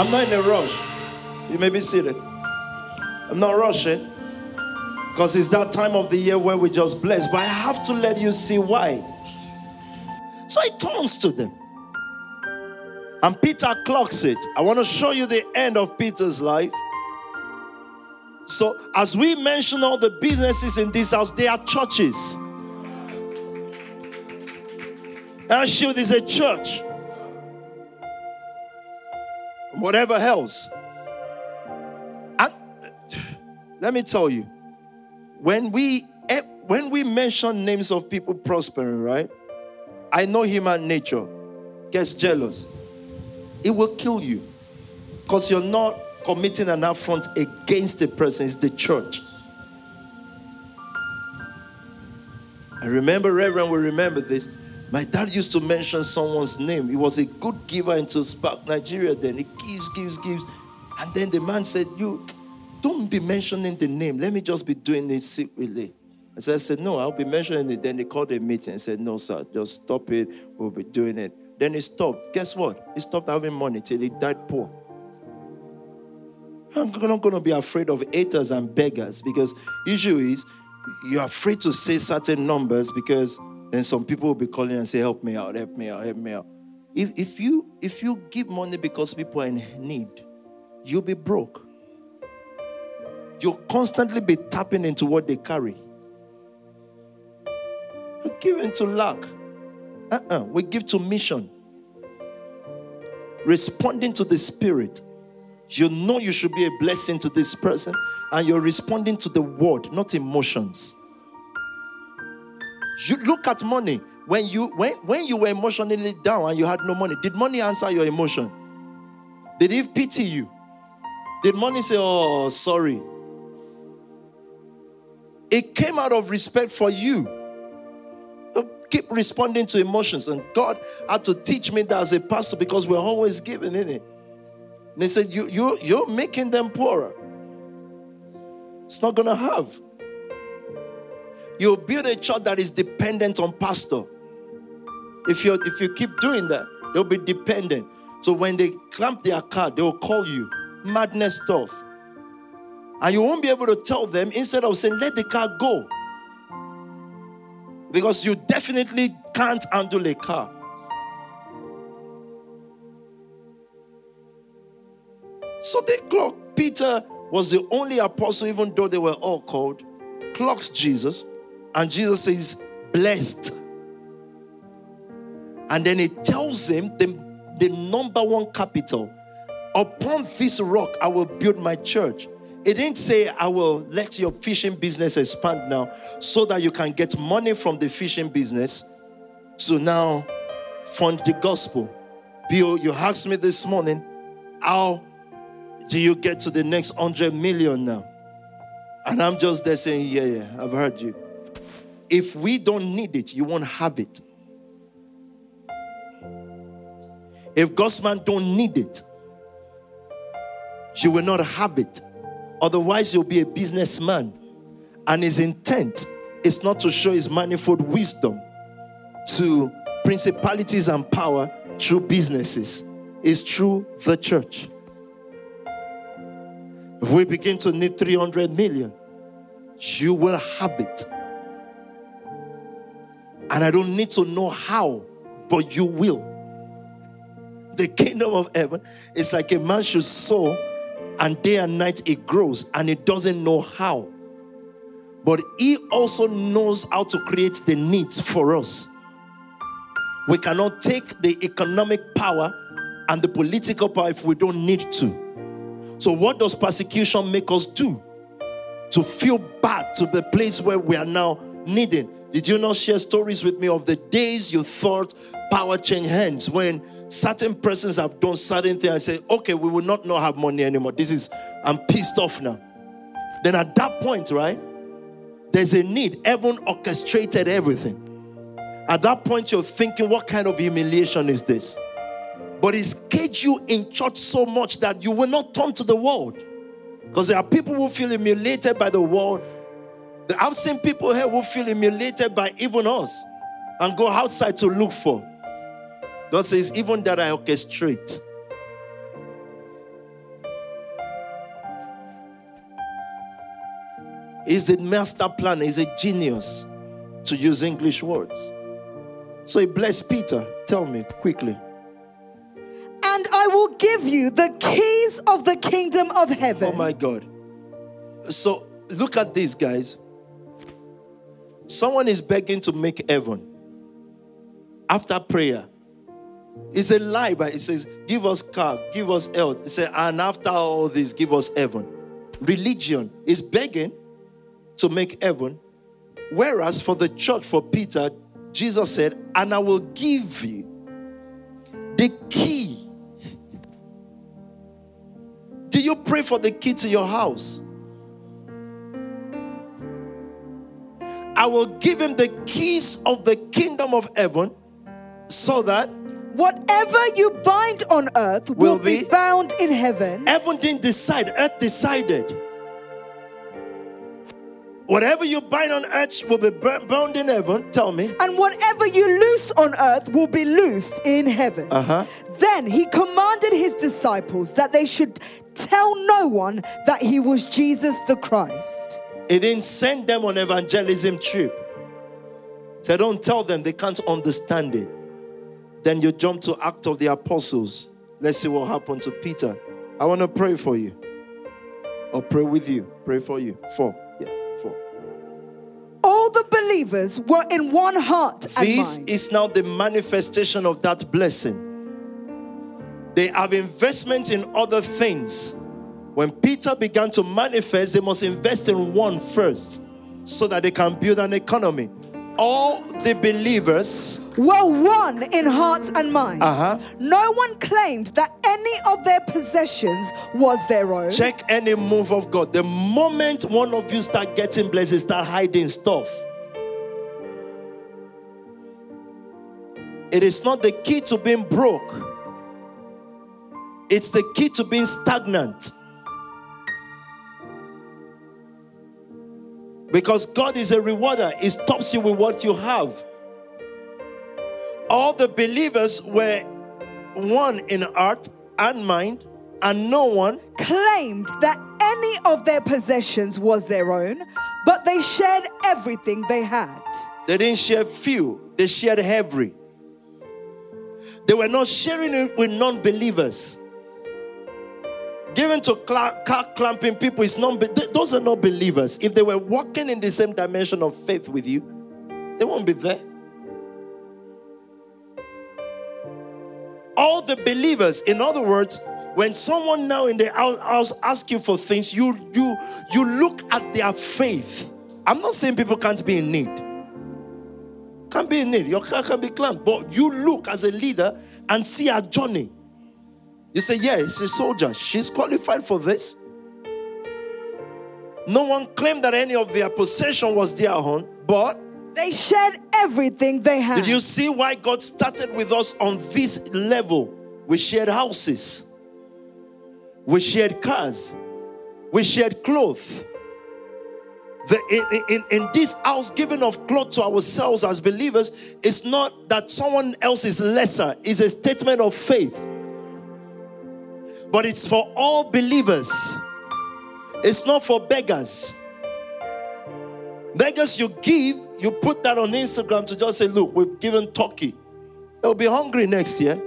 I'm not in a rush. You may be seated. I'm not rushing because it's that time of the year where we just bless, but I have to let you see why. So he turns to them. And Peter clocks it. I want to show you the end of Peter's life. So, as we mention all the businesses in this house, they are churches. Shield is a church. Whatever else. And let me tell you, when we eh, when we mention names of people prospering, right? I know human nature gets jealous. It will kill you because you're not committing an affront against the person, it's the church. I remember, Reverend, we remember this. My dad used to mention someone's name. He was a good giver into Spark Nigeria then. He gives, gives, gives. And then the man said, You don't be mentioning the name. Let me just be doing it secretly. I said, No, I'll be mentioning it. Then they called a meeting and said, No, sir, just stop it. We'll be doing it. Then he stopped. Guess what? He stopped having money till he died poor. I'm not going to be afraid of haters and beggars because issue is you're afraid to say certain numbers because then some people will be calling and say, help me out, help me out, help me out. If, if you if you give money because people are in need, you'll be broke. You'll constantly be tapping into what they carry. You give into lack. Uh-uh. We give to mission. Responding to the spirit. You know you should be a blessing to this person, and you're responding to the word, not emotions. You look at money. When you when, when you were emotionally down and you had no money, did money answer your emotion? Did it pity you? Did money say, Oh, sorry? It came out of respect for you. Keep responding to emotions. And God had to teach me that as a pastor because we're always giving in it. And they said, you, you, You're making them poorer. It's not going to have. You'll build a church that is dependent on pastor. If you if you keep doing that, they'll be dependent. So when they clamp their car, they will call you. Madness stuff. And you won't be able to tell them instead of saying, let the car go. Because you definitely can't handle a car. So they clock. Peter was the only apostle, even though they were all called, clocks Jesus, and Jesus says, Blessed. And then he tells him the, the number one capital. Upon this rock, I will build my church. It didn't say, I will let your fishing business expand now so that you can get money from the fishing business to now fund the gospel. Bill, you asked me this morning, how do you get to the next 100 million now? And I'm just there saying, Yeah, yeah, I've heard you. If we don't need it, you won't have it. If God's man don't need it, you will not have it. Otherwise, you'll be a businessman. And his intent is not to show his manifold wisdom to principalities and power through businesses, it's through the church. If we begin to need 300 million, you will have it. And I don't need to know how, but you will. The kingdom of heaven is like a man should sow, and day and night it grows, and it doesn't know how. But he also knows how to create the needs for us. We cannot take the economic power and the political power if we don't need to. So, what does persecution make us do? To feel bad to the place where we are now needing. Did you not share stories with me of the days you thought power changed hands when certain persons have done certain things and say, okay, we will not not have money anymore. This is, I'm pissed off now. Then at that point, right, there's a need. Heaven orchestrated everything. At that point, you're thinking, what kind of humiliation is this? But He's caged you in church so much that you will not turn to the world. Because there are people who feel humiliated by the world. I've seen people here who feel humiliated by even us and go outside to look for. God says, even that I orchestrate. He's a master planner, he's a genius to use English words. So he blessed Peter. Tell me quickly. And I will give you the keys of the kingdom of heaven. Oh my God. So look at these guys. Someone is begging to make heaven after prayer. It's a lie, but it says, Give us car, give us health. It says, and after all this, give us heaven. Religion is begging to make heaven. Whereas for the church, for Peter, Jesus said, And I will give you the key. Do you pray for the key to your house? I will give him the keys of the kingdom of heaven so that Whatever you bind on earth will, Will be, be- bound in heaven. heaven didn't decide, earth decided. Whatever you bind on earth will be bound in heaven. Tell me. And whatever you loose on earth will be loosed in heaven. Uh huh. Then he commanded his disciples that they should tell no one that he was Jesus the Christ. He didn't send them on evangelism trip. So don't tell them they can't understand it. Then you jump to Act of the Apostles. Let's see what happened to Peter. I want to pray for you. Or pray with you. Pray for you. Four. Yeah, four. All the believers were in one heart and This is now the manifestation of that blessing. They have investment in other things. When Peter began to manifest, they must invest in one first so that they can build an economy. All the believers, were one in heart and mind. Uh-huh. No one claimed that any of their possessions was their own. check any move of God. The moment one of you start getting blessed, start hiding stuff. It is not the key to being broke. It's the key to being stagnant. Because God is a rewarder, He stops you with what you have. All the believers were one in heart and mind, and no one claimed that any of their possessions was their own, but they shared everything they had. They didn't share few, they shared every. They were not sharing it with non believers. Given to car clamping people is non those are not believers. If they were walking in the same dimension of faith with you, they won't be there. All the believers, in other words, when someone now in the house asks you for things, you you you look at their faith. I'm not saying people can't be in need Can't be in need. Your car can be clamped. But you look as a leader and see a journey. You say, Yeah, it's a soldier. She's qualified for this. No one claimed that any of their possession was their own, but They shared everything they had. did you see why God started with us on this level? We shared houses, we shared cars, we shared clothes. The, in, in, in this house, giving of clothes to ourselves as believers is not that someone else is lesser, it's a statement of faith. But it's for all believers, it's not for beggars. Beggars, you give, you put that on Instagram to just say, Look, we've given turkey. They'll be hungry next year.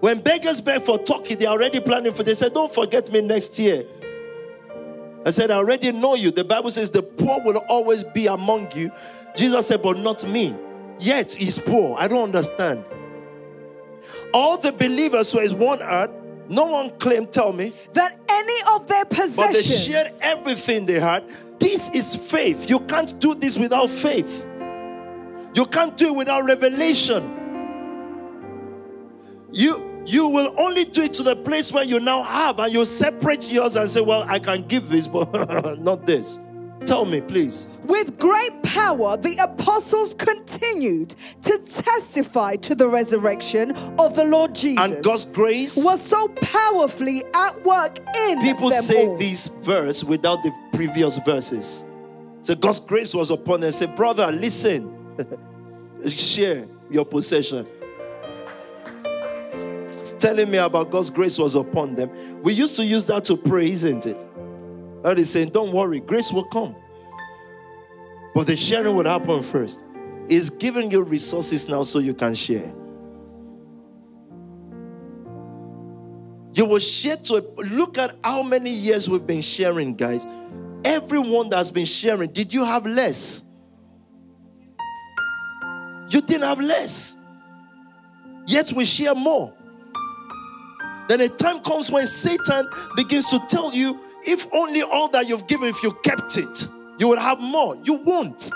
When beggars beg for turkey, they're already planning for. They say, "Don't forget me next year." I said, "I already know you." The Bible says, "The poor will always be among you." Jesus said, "But not me." Yet he's poor. I don't understand. All the believers who is one heart. No one claimed. Tell me, that any of their possessions. but they shared everything they had. This is faith. You can't do this without faith. You can't do it without revelation. You you will only do it to the place where you now have, and you separate yours and say, Well, I can give this, but not this. Tell me, please. With great power, the apostles continued to testify to the resurrection of the Lord Jesus. And God's grace. was so powerfully at work in People say all. this verse without the previous verses. So God's grace was upon them. Say, brother, listen. Share your possession. It's telling me about God's grace was upon them. We used to use that to pray, isn't it? God is saying, Don't worry, grace will come. But the sharing would happen first. He's giving you resources now so you can share. You will share to look at how many years we've been sharing, guys. Everyone that's been sharing, did you have less? You didn't have less. Yet we share more. Then a time comes when Satan begins to tell you, if only all that you've given, if you kept it, you would have more. You won't.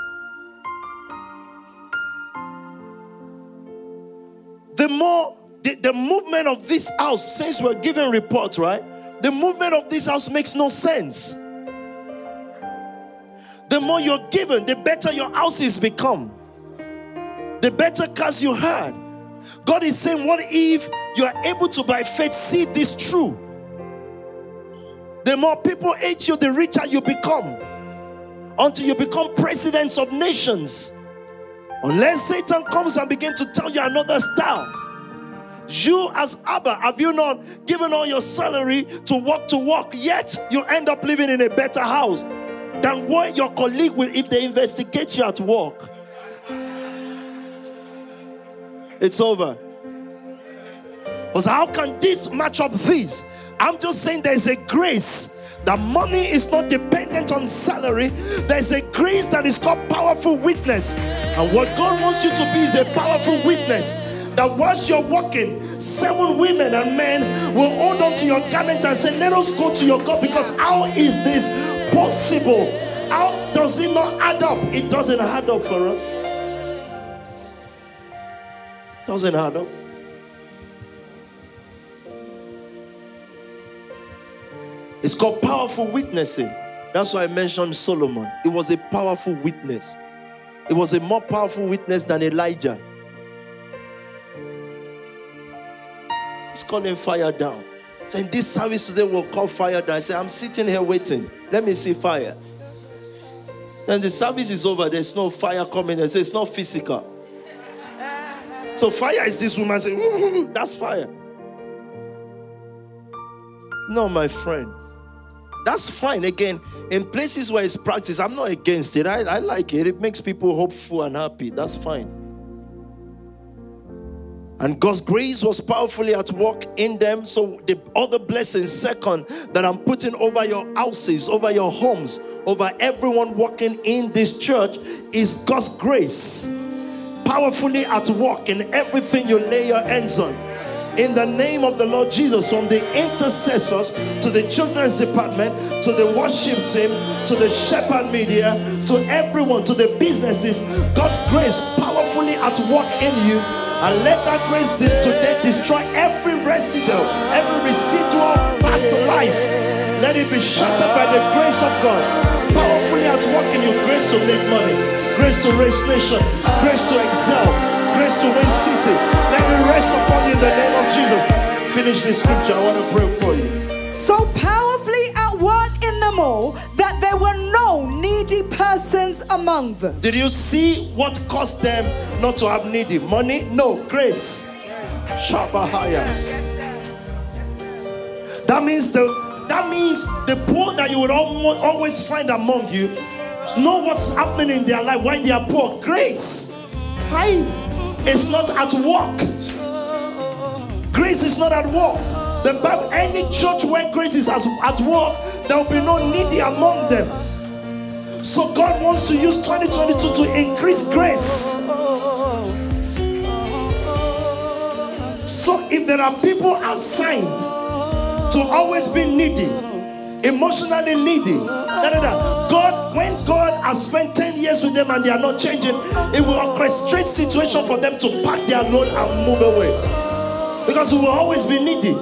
The more the, the movement of this house, since we're giving reports, right? The movement of this house makes no sense. The more you're given, the better your houses become. The better cars you had. God is saying, What if you are able to, by faith, see this true? The more people hate you, the richer you become. Until you become presidents of nations. Unless Satan comes and begins to tell you another style. You, as Abba, have you not given all your salary to work to work? Yet you end up living in a better house than what your colleague will if they investigate you at work. It's over. Because how can this match up this? I'm just saying there's a grace that money is not dependent on salary. There's a grace that is called powerful witness. And what God wants you to be is a powerful witness. That once you're walking, seven women and men will hold on to your garment and say, Let us go to your God. Because how is this possible? How does it not add up? It doesn't add up for us. Doesn't add up. It's called powerful witnessing. That's why I mentioned Solomon. It was a powerful witness. It was a more powerful witness than Elijah. He's calling fire down. Saying this service today will call fire down. I say, I'm sitting here waiting. Let me see fire. And the service is over. There's no fire coming. I say it's not physical. So fire is this woman saying, that's fire. No, my friend. That's fine. Again, in places where it's practiced, I'm not against it. I, I like it. It makes people hopeful and happy. That's fine. And God's grace was powerfully at work in them. So, the other blessings, second, that I'm putting over your houses, over your homes, over everyone working in this church is God's grace powerfully at work in everything you lay your hands on in the name of the Lord Jesus, from the intercessors to the children's department, to the worship team, to the shepherd media, to everyone, to the businesses, God's grace powerfully at work in you. And let that grace today destroy every residue, every residual past life. Let it be shattered by the grace of God. Powerfully at work in you, grace to make money, grace to raise nation, grace to excel, grace to win city. Let it rest upon you in the name of Jesus. Finish this scripture. I want to pray for you. So powerfully at work in them all that there were no needy persons among them. Did you see what caused them not to have needy? Money? No, grace. Shabahaya. That means the that means the poor that you would always find among you know what's happening in their life why they are poor. Grace. Hi is not at work. Grace is not at work. The Bible, any church where grace is at work, there will be no needy among them. So God wants to use 2022 to increase grace. So if there are people assigned to always be needy, emotionally needy, God, when God has spent 10 years with them and they are not changing, it will orchestrate situation for them to pack their load and move away. Because we will always be needy.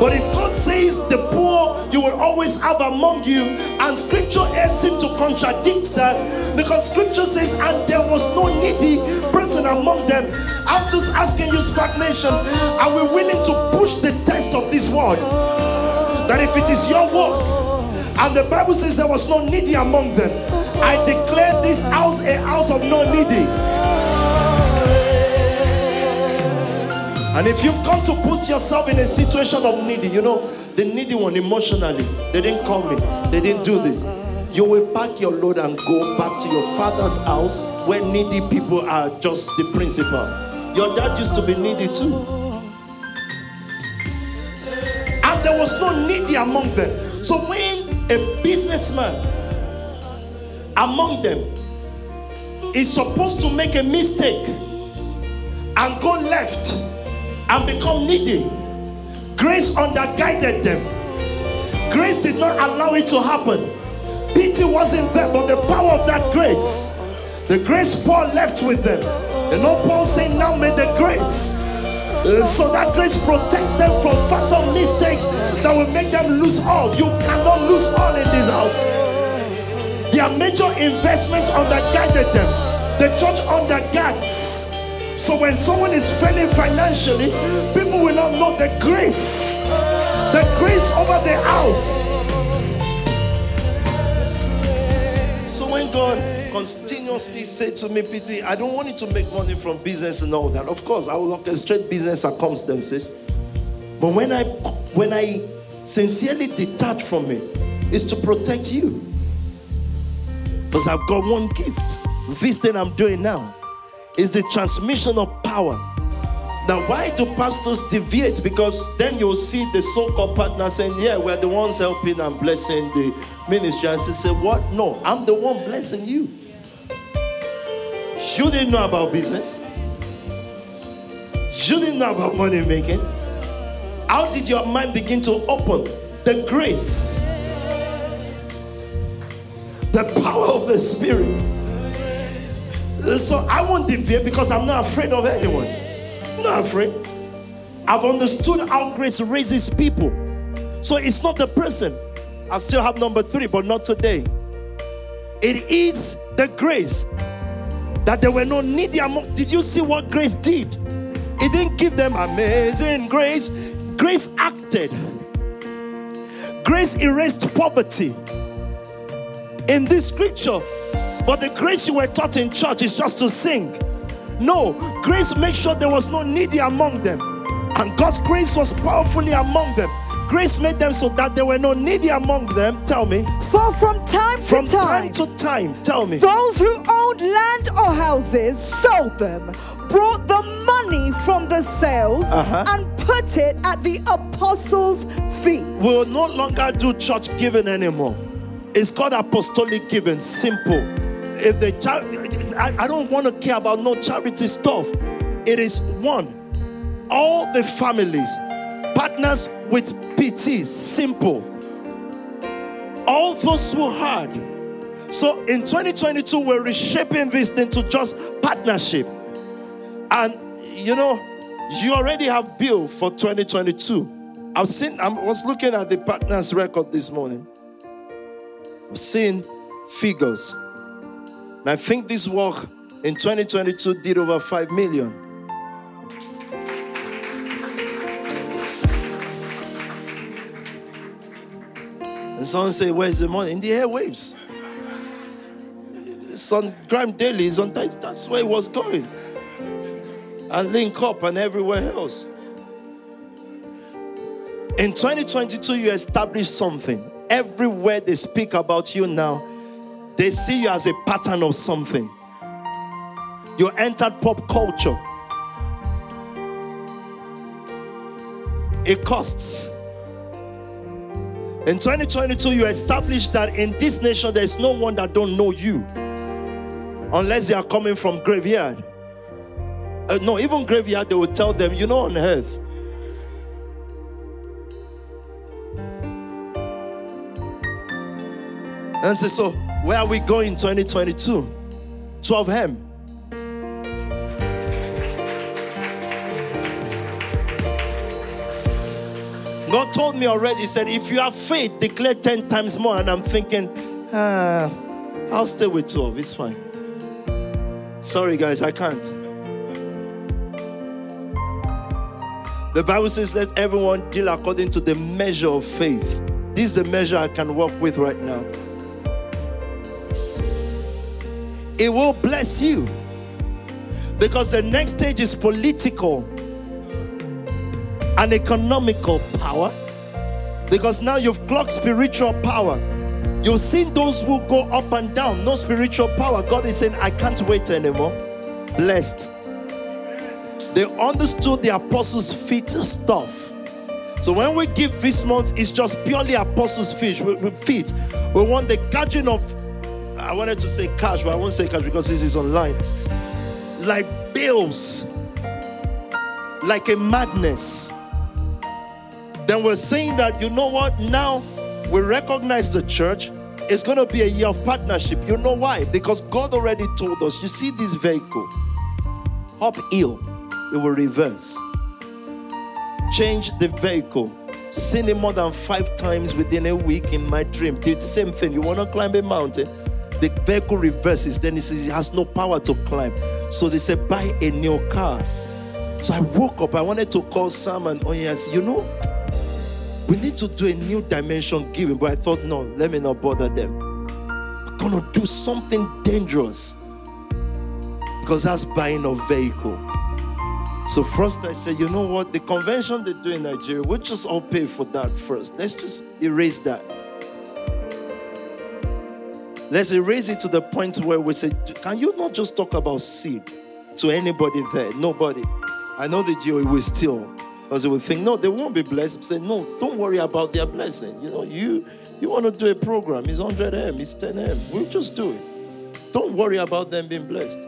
But if God says the poor you will always have among you, and scripture seems to contradict that because scripture says, and there was no needy person among them. I'm just asking you, SPAC Nation, are we willing to push the test of this word? That if it is your work, and the Bible says there was no needy among them. I declare this house a house of no needy. And if you've come to put yourself in a situation of needy, you know, the needy one emotionally. They didn't call me, they didn't do this. You will pack your load and go back to your father's house where needy people are just the principal. Your dad used to be needy too. There was no needy among them. So when a businessman among them is supposed to make a mistake and go left and become needy, grace underguided them. Grace did not allow it to happen. Pity wasn't there, but the power of that grace, the grace Paul left with them. You know, Paul saying, Now may the grace. So that grace protects them from fatal mistakes that will make them lose all. You cannot lose all in this house. Their major investments underguided them. The church underguards. So when someone is failing financially, people will not know the grace, the grace over the house. So when God continuously say to me, Pity, I don't want you to make money from business and all that. Of course, I will orchestrate business circumstances. But when I when I sincerely detach from it, is to protect you. Because I've got one gift. This thing I'm doing now is the transmission of power. Now, why do pastors deviate? Because then you'll see the so-called partner saying, "Yeah, we're the ones helping and blessing the ministry." And they say, "What? No, I'm the one blessing you." You didn't know about business. You didn't know about money making. How did your mind begin to open? The grace, the power of the Spirit. So I won't deviate because I'm not afraid of anyone not afraid. I've understood how grace raises people. So it's not the person. I still have number three, but not today. It is the grace that there were no needy among. Did you see what grace did? It didn't give them amazing grace. Grace acted. Grace erased poverty. In this scripture, but the grace you were taught in church is just to sing. No, grace made sure there was no needy among them. And God's grace was powerfully among them. Grace made them so that there were no needy among them. Tell me. For from time to from time, time to time, tell me. Those who owned land or houses sold them, brought the money from the sales, uh-huh. and put it at the apostles' feet. We will no longer do church giving anymore. It's called apostolic giving. Simple if the child, I, I don't want to care about no charity stuff. It is one, all the families, partners with PT, simple. All those who had. So in 2022, we're reshaping this into just partnership. And you know, you already have bill for 2022. I've seen, I was looking at the partners record this morning. I've seen figures. And I think this work in 2022 did over 5 million. And someone say, Where's the money? In the airwaves. It's on GRM Daily, it's on that. That's where it was going. And link up and everywhere else. In 2022, you established something. Everywhere they speak about you now, they see you as a pattern of something. You entered pop culture. It costs. In 2022, you established that in this nation there's no one that don't know you, unless they are coming from graveyard. Uh, no, even graveyard they will tell them, you know, on earth. And say, so where are we going 2022? 12 hem. God told me already, He said, if you have faith, declare 10 times more. And I'm thinking, ah, I'll stay with 12. It's fine. Sorry, guys, I can't. The Bible says, let everyone deal according to the measure of faith. This is the measure I can work with right now. it will bless you. Because the next stage is political and economical power. Because now you've clocked spiritual power. You've seen those who go up and down, no spiritual power. God is saying, I can't wait anymore. Blessed. They understood the apostles' feet stuff. So when we give this month, it's just purely apostles' feet. feet. We want the gathering of, I wanted to say cash, but I won't say cash because this is online. Like bills, like a madness. Then we're saying that, you know what, now we recognize the church. It's going to be a year of partnership. You know why? Because God already told us. You see this vehicle, hop hill, it will reverse. Change the vehicle. Seen it more than five times within a week in my dream. Did same thing. You want to climb a mountain? The vehicle reverses. Then it says it has no power to climb. So they said, buy a new car. So I woke up. I wanted to call Sam and oh yes, you know, we need to do a new dimension giving, but I thought, no, let me not bother them. We're gonna do something dangerous because that's buying a vehicle. So first I said, you know what? The convention they do in Nigeria, we'll just all pay for that first. Let's just erase that. Let's erase it to the point where we say, can you not just talk about seed to anybody there? Nobody. I know the Jew will still because they will think, no, they won't be blessed. Say, no, don't worry about their blessing. You know, you you want to do a program, it's 100M, it's 10M. We'll just do it. Don't worry about them being blessed.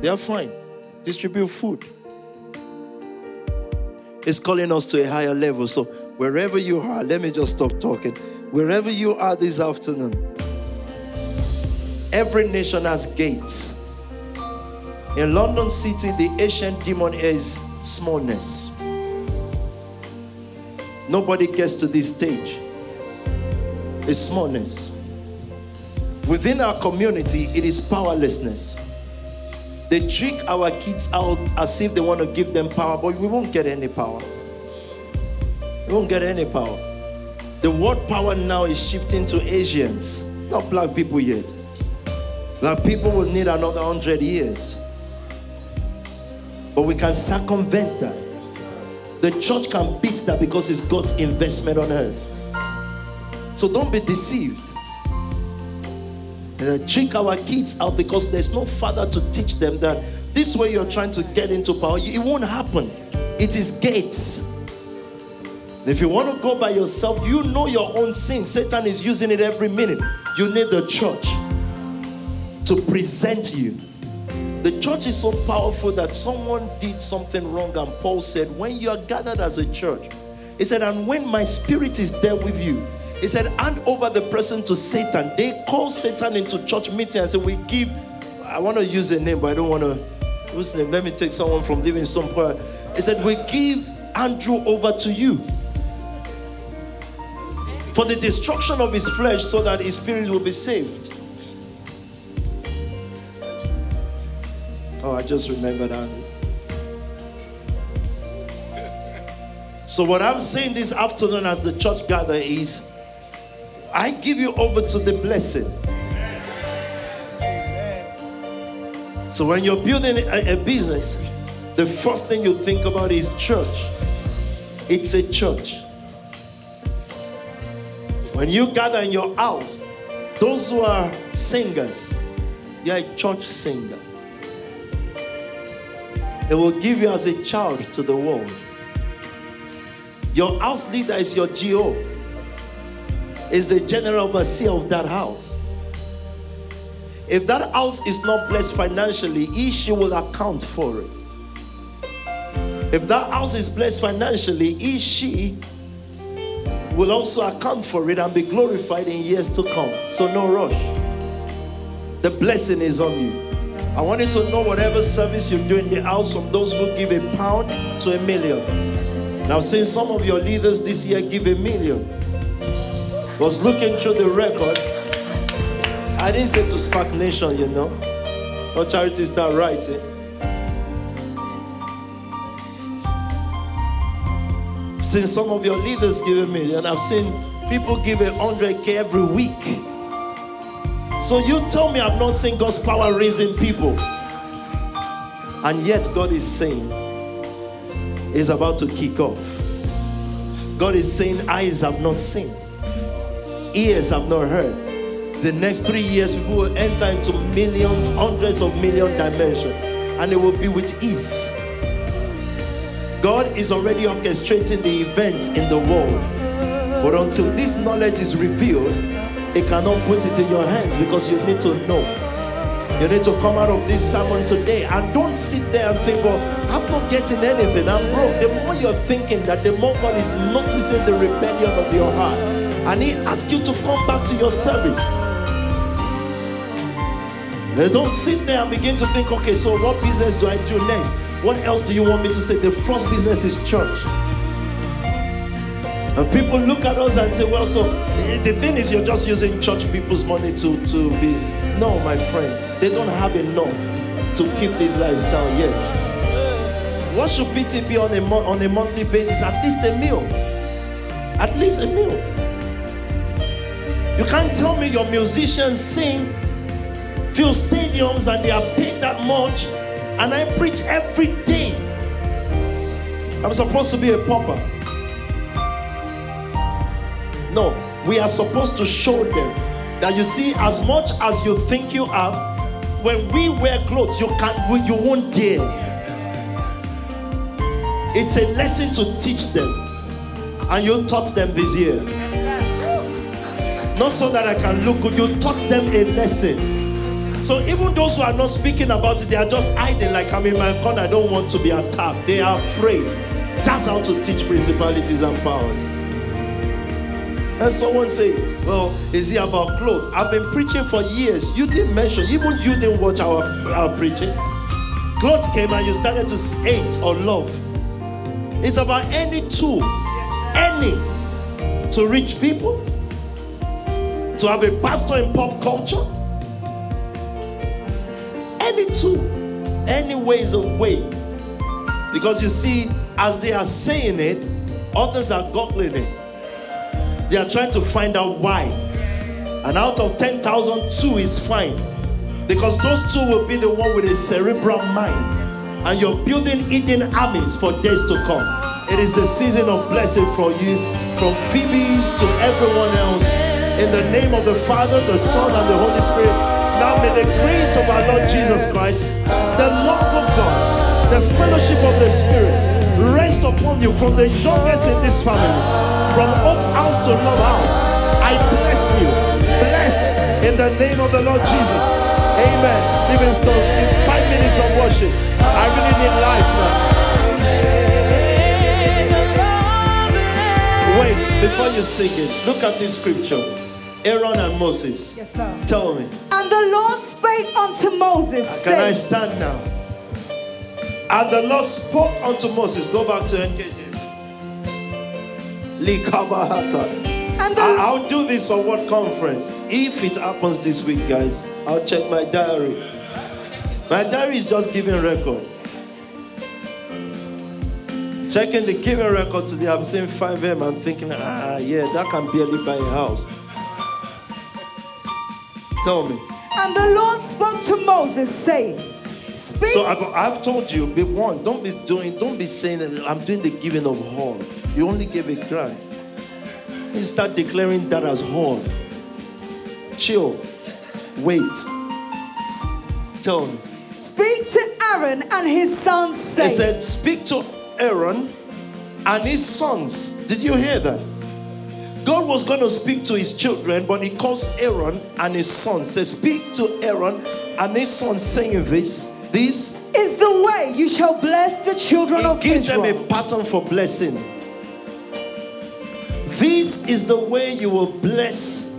They are fine. Distribute food. It's calling us to a higher level. So wherever you are, let me just stop talking. Wherever you are this afternoon, every nation has gates. In London City, the ancient demon is smallness. Nobody gets to this stage. It's smallness. Within our community, it is powerlessness. They trick our kids out as if they want to give them power, but we won't get any power. We won't get any power. The word power now is shifting to Asians, not black people yet. Black people will need another hundred years. But we can circumvent that. The church can beat that because it's God's investment on earth. So don't be deceived. Uh, trick our kids out because there's no father to teach them that this way you're trying to get into power. It won't happen. It is gates. If you want to go by yourself, you know your own sin. Satan is using it every minute. You need the church to present you. The church is so powerful that someone did something wrong, and Paul said, When you are gathered as a church, he said, And when my spirit is there with you, he said, hand over the person to Satan. They call Satan into church meeting and say, We give, I want to use a name, but I don't want to. Whose name? Let me take someone from Livingstone Prayer. He said, We give Andrew over to you for the destruction of his flesh so that his spirit will be saved. Oh, I just remembered Andrew. So, what I'm saying this afternoon as the church gather is I give you over to the blessing. So when you're building a, a, business, the first thing you think about is church. It's a church. When you gather in your house, those who are singers, you're a church singer. It will give you as a child to the world. Your house leader is your GO is the general overseer of that house. If that house is not blessed financially, he, she will account for it. If that house is blessed financially, he, she will also account for it and be glorified in years to come. So, no rush. The blessing is on you. I want you to know whatever service you do in the house, from those who give a pound to a million. Now, since some of your leaders this year give a million, was looking through the record. I didn't say to SPAC Nation, you know. No charity start writing. Eh? Since some of your leaders give me, and I've seen people give a hundred K every week. So you tell me I've not seen God's power raising people. And yet God is saying, is about to kick off. God is saying, Eyes have not seen, ears have not heard. The next three years, people will enter into millions, hundreds of million dimension, and it will be with ease. God is already orchestrating the events in the world. But until this knowledge is revealed, it cannot put it in your hands because you need to know. You need to come out of this sermon today and don't sit there and think, well, I'm not getting anything. I'm broke. The more you're thinking that, the more God is noticing the rebellion of your heart. And He asks you to come back to your service. They don't sit there and begin to think, okay, so what business do I do next? What else do you want me to say? The first business is church. And people look at us and say, well, so eh, the thing is, you're just using church people's money to, to be. No, my friend, they don't have enough to keep these lives down yet. What should PT be on a, mo- on a monthly basis? At least a meal. At least a meal. You can't tell me your musicians sing, fill stadiums, and they are paid that much, and I preach every day. I'm supposed to be a pauper. No, we are supposed to show them that you see, as much as you think you are, when we wear clothes, you can't, you won't dare. It's a lesson to teach them, and you taught them this year. Not so that I can look good, you taught them a lesson. So even those who are not speaking about it, they are just hiding like I'm in my corner. I don't want to be attacked. They are afraid. That's how to teach principalities and powers. And someone say, Well, is it about clothes? I've been preaching for years. You didn't mention, even you didn't watch our, our preaching. Clothes came and you started to hate or love. It's about any tool, any, to reach people, to have a pastor in pop culture. Any tool, any way is a way. Because you see, as they are saying it, others are goggling it. They are trying to find out why. And out of 10,000, two is fine. Because those two will be the one with a cerebral mind. And you're building hidden armies for days to come. It is the season of blessing for you, from Phoebe's to everyone else. In the name of the Father, the Son, and the Holy Spirit. Now may the grace of our Lord Jesus Christ, the love of God, the fellowship of the Spirit rest upon you from the youngest in this family, from Hope House to Love House. I bless you, blessed in the name of the Lord Jesus. Amen. Livingstone, in five minutes of worship, I really need life now. Wait, before you sing it, look at this scripture. Aaron and Moses. Yes, sir. Tell me. And the Lord spake unto Moses, Can I stand now? And the Lord spoke unto Moses. Go back to NKJ. And the, I- I'll do this for what conference? If it happens this week, guys, I'll check my diary. My diary is just giving record. Checking the giving record today, I'm saying 5M. I'm thinking, ah, yeah, that can barely buy a house. Tell me. and the Lord spoke to Moses, saying, Speak So I've, I've told you, be one, don't be doing, don't be saying that I'm doing the giving of horn. You only gave a grant. You start declaring that as horn. Chill. Wait. Tell me. Speak to Aaron and his sons, He saying, said, Speak to Aaron and his sons. Did you hear that? God was going to speak to his children, but he calls Aaron and his sons. Says, Speak to Aaron and his sons, saying this. This Is the way you shall bless the children It of gives them Israel. a pattern for blessing. This is the way you will bless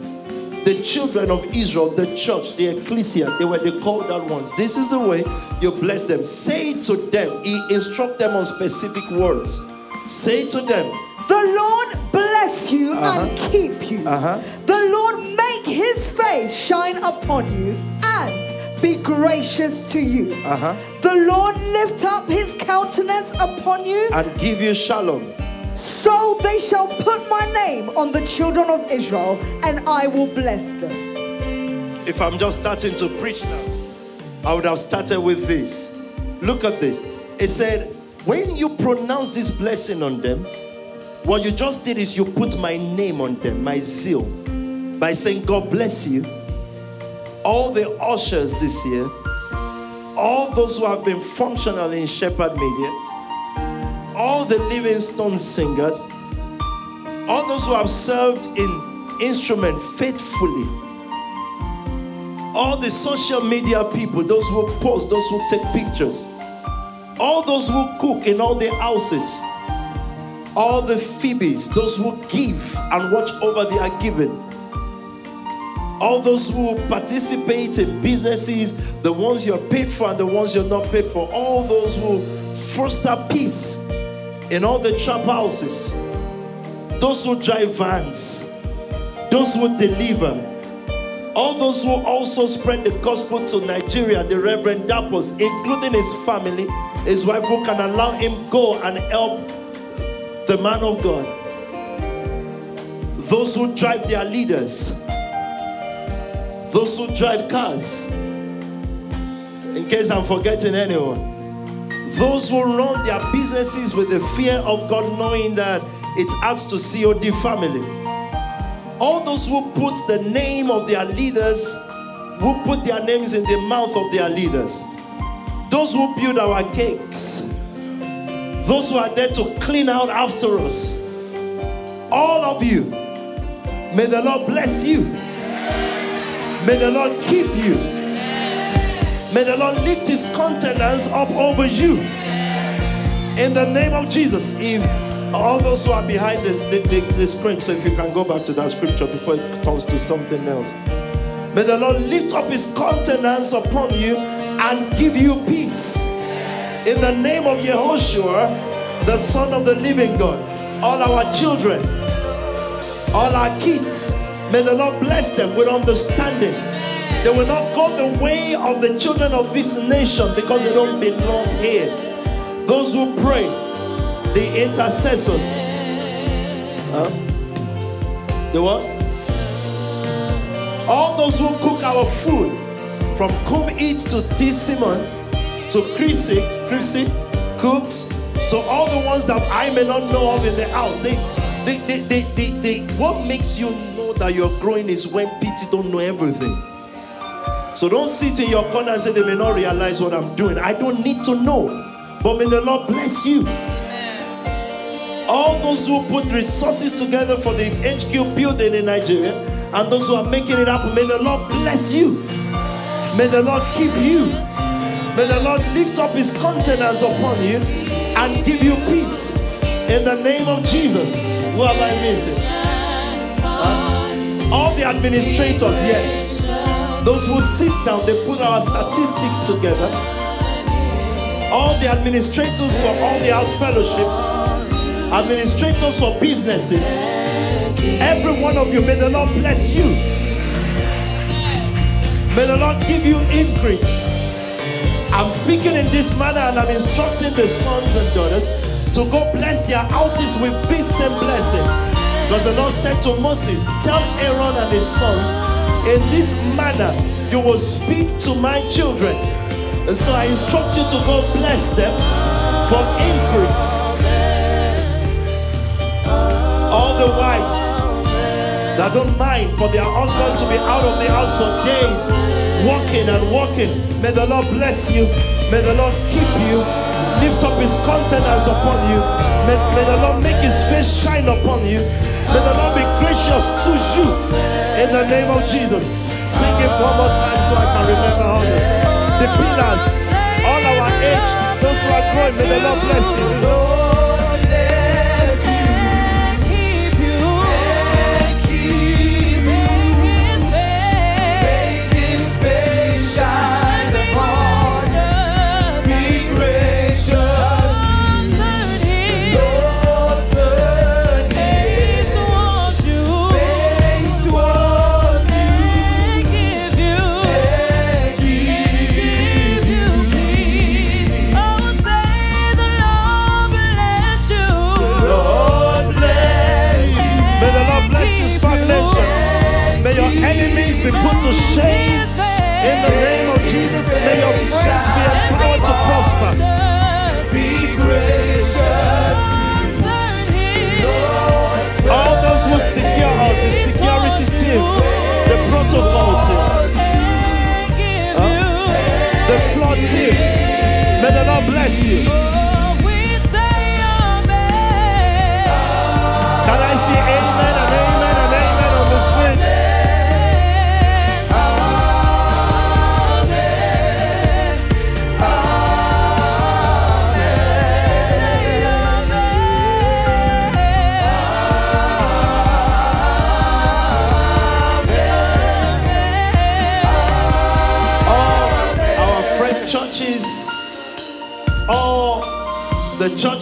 the children of Israel, the church, the ecclesia. They were the called out ones. This is the way you bless them. Say to them, He instruct them on specific words. Say to them, The Lord bless you and keep you. Uh-huh. The Lord make his face shine upon you and be gracious to you. Uh-huh. The Lord lift up his countenance upon you, and give you shalom. so they shall put my name on the children of Israel, and I will bless them. If I'm just starting to preach now, I would have started with this. Look at this. It said, when you pronounce this blessing on them, What you just did is you put my name on them, my zeal, by saying, God bless you. All the ushers this year, all those who have been functional in Shepherd Media, all the Livingstone singers, all those who have served in instrument faithfully, all the social media people, those who post, those who take pictures, all those who cook in all the houses, all the Phoebes, those who give and watch over their giving all those who participate in businesses, the ones you're paid for and the ones you're not paid for, all those who foster peace in all the trap houses, those who drive vans, those who deliver, all those who also spread the gospel to Nigeria, the Reverend Dappos, including his family, his wife, who can allow him go and help the man of God. Those who drive their leaders, those who drive cars, in case I'm forgetting anyone. Those who run their businesses with the fear of God, knowing that it adds to COD family. All those who put the name of their leaders, who put their names in the mouth of their leaders. Those who build our cakes. Those who are there to clean out after us. All of you. May the Lord bless you. May the Lord keep you. May the Lord lift his countenance up over you. In the name of Jesus. If all those who are behind this the screen, so if you can go back to that scripture before it comes to something else. May the Lord lift up his countenance upon you and give you peace. In the name of Yehoshua, the Son of the living God, all our children, all our kids, may the Lord bless them with understanding. They will not go the way of the children of this nation because they don't belong here. Those who pray, the intercessors. Huh? The what? All those who cook our food, from Come Eat to T. Simon, to Chrissy, Chrissy cooks, to all the ones that I may not know of in the house. They, they, they, they, they, they, what makes you know that you're growing is when people don't know everything. So don't sit in your corner and say they may not realize what I'm doing. I don't need to know. But may the Lord bless you. All those who put resources together for the HQ building in Nigeria and those who are making it happen, may the Lord bless you. May the Lord keep you. May the Lord lift up his countenance upon you and give you peace. In the name of Jesus. Who am I missing? All the administrators, yes. Those who sit down, they put our statistics together. All the administrators for all the house fellowships, administrators for businesses. Every one of you, may the Lord bless you. May the Lord give you increase. I'm speaking in this manner and I'm instructing the sons and daughters to go bless their houses with this same blessing. Because the Lord said to Moses, Tell Aaron and his sons, in this manner you will speak to my children. And so I instruct you to go bless them for increase. All the wives that don't mind for their husband to be out of the house for days, walking and walking. May the Lord bless you. May the Lord keep you. Lift up his countenance upon you. May, may the Lord make his face shine upon you. May the Lord be gracious to you. In the name of Jesus. Sing it one more time so I can remember all this. The pillars, all our aged, those who are growing, may the Lord bless you. Enemies be put to shame in the name of Jesus. May your friends be empowered to prosper.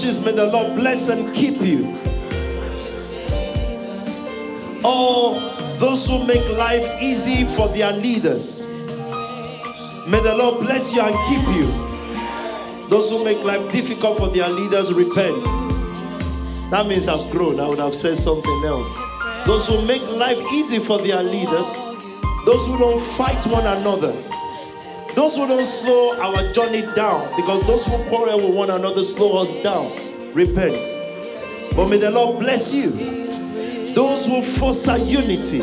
May the Lord bless and keep you. All those who make life easy for their leaders, may the Lord bless you and keep you. Those who make life difficult for their leaders, repent. That means I've grown. I would have said something else. Those who make life easy for their leaders, those who don't fight one another, those who don't slow our journey down, because those who quarrel with one another slow us down. Repent. But may the Lord bless you. Those who foster unity,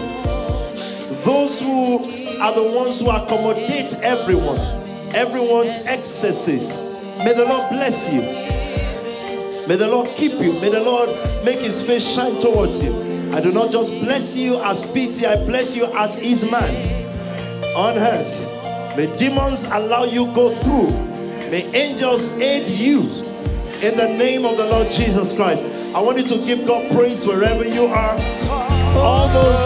those who are the ones who accommodate everyone, everyone's excesses. May the Lord bless you. May the Lord keep you. May the Lord make his face shine towards you. I do not just bless you as PT, I bless you as his man on earth. May demons allow you go through. May angels aid you in the name of the Lord Jesus Christ. I want you to give God praise wherever you are. All those,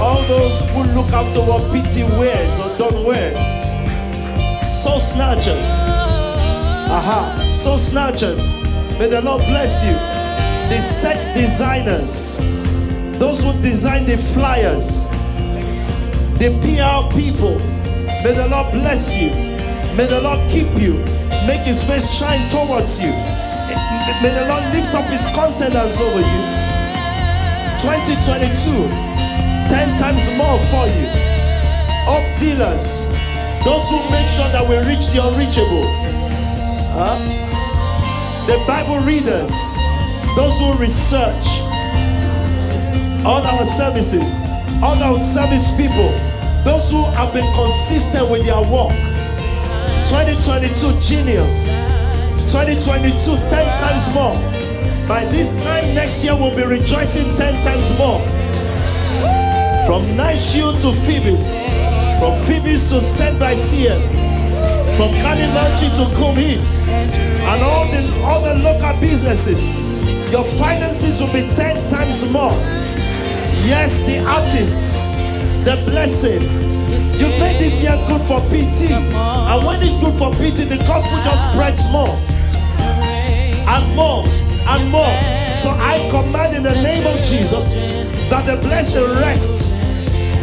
all those who look after what PT wears or don't wear. Soul snatchers. Aha. Soul snatchers. May the Lord bless you. The set designers. Those who design the flyers. The PR people May the Lord bless you. May the Lord keep you. Make his face shine towards you. May the Lord lift up his countenance over you. 2022, 10 times more for you. Up dealers, those who make sure that we reach the unreachable. Huh? The Bible readers, those who research all our services, all our service people those who have been consistent with their work. 2022 genius. 2022 10 times more. By this time next year, we'll be rejoicing 10 times more. From Night to Phoebus, from Phoebus to Sent by CM, from Carnivalchi to Coom Hits, and all the, the local businesses, your finances will be 10 times more. Yes, the artists the blessing. You made this year good for PT. And when it's good for PT, the gospel just spreads more and more and more. So I command in the name of Jesus that the blessing rests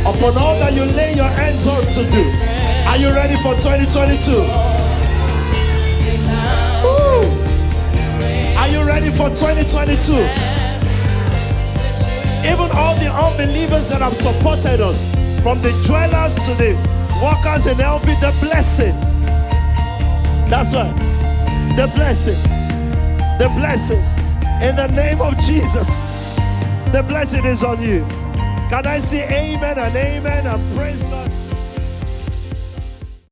upon all that you lay your hands on to do. Are you ready for 2022? Woo. Are you ready for 2022? Even all the unbelievers that have supported us, from the dwellers to the workers in LB, the blessing. That's right. The blessing. The blessing. In the name of Jesus, the blessing is on you. Can I say amen and amen and praise God?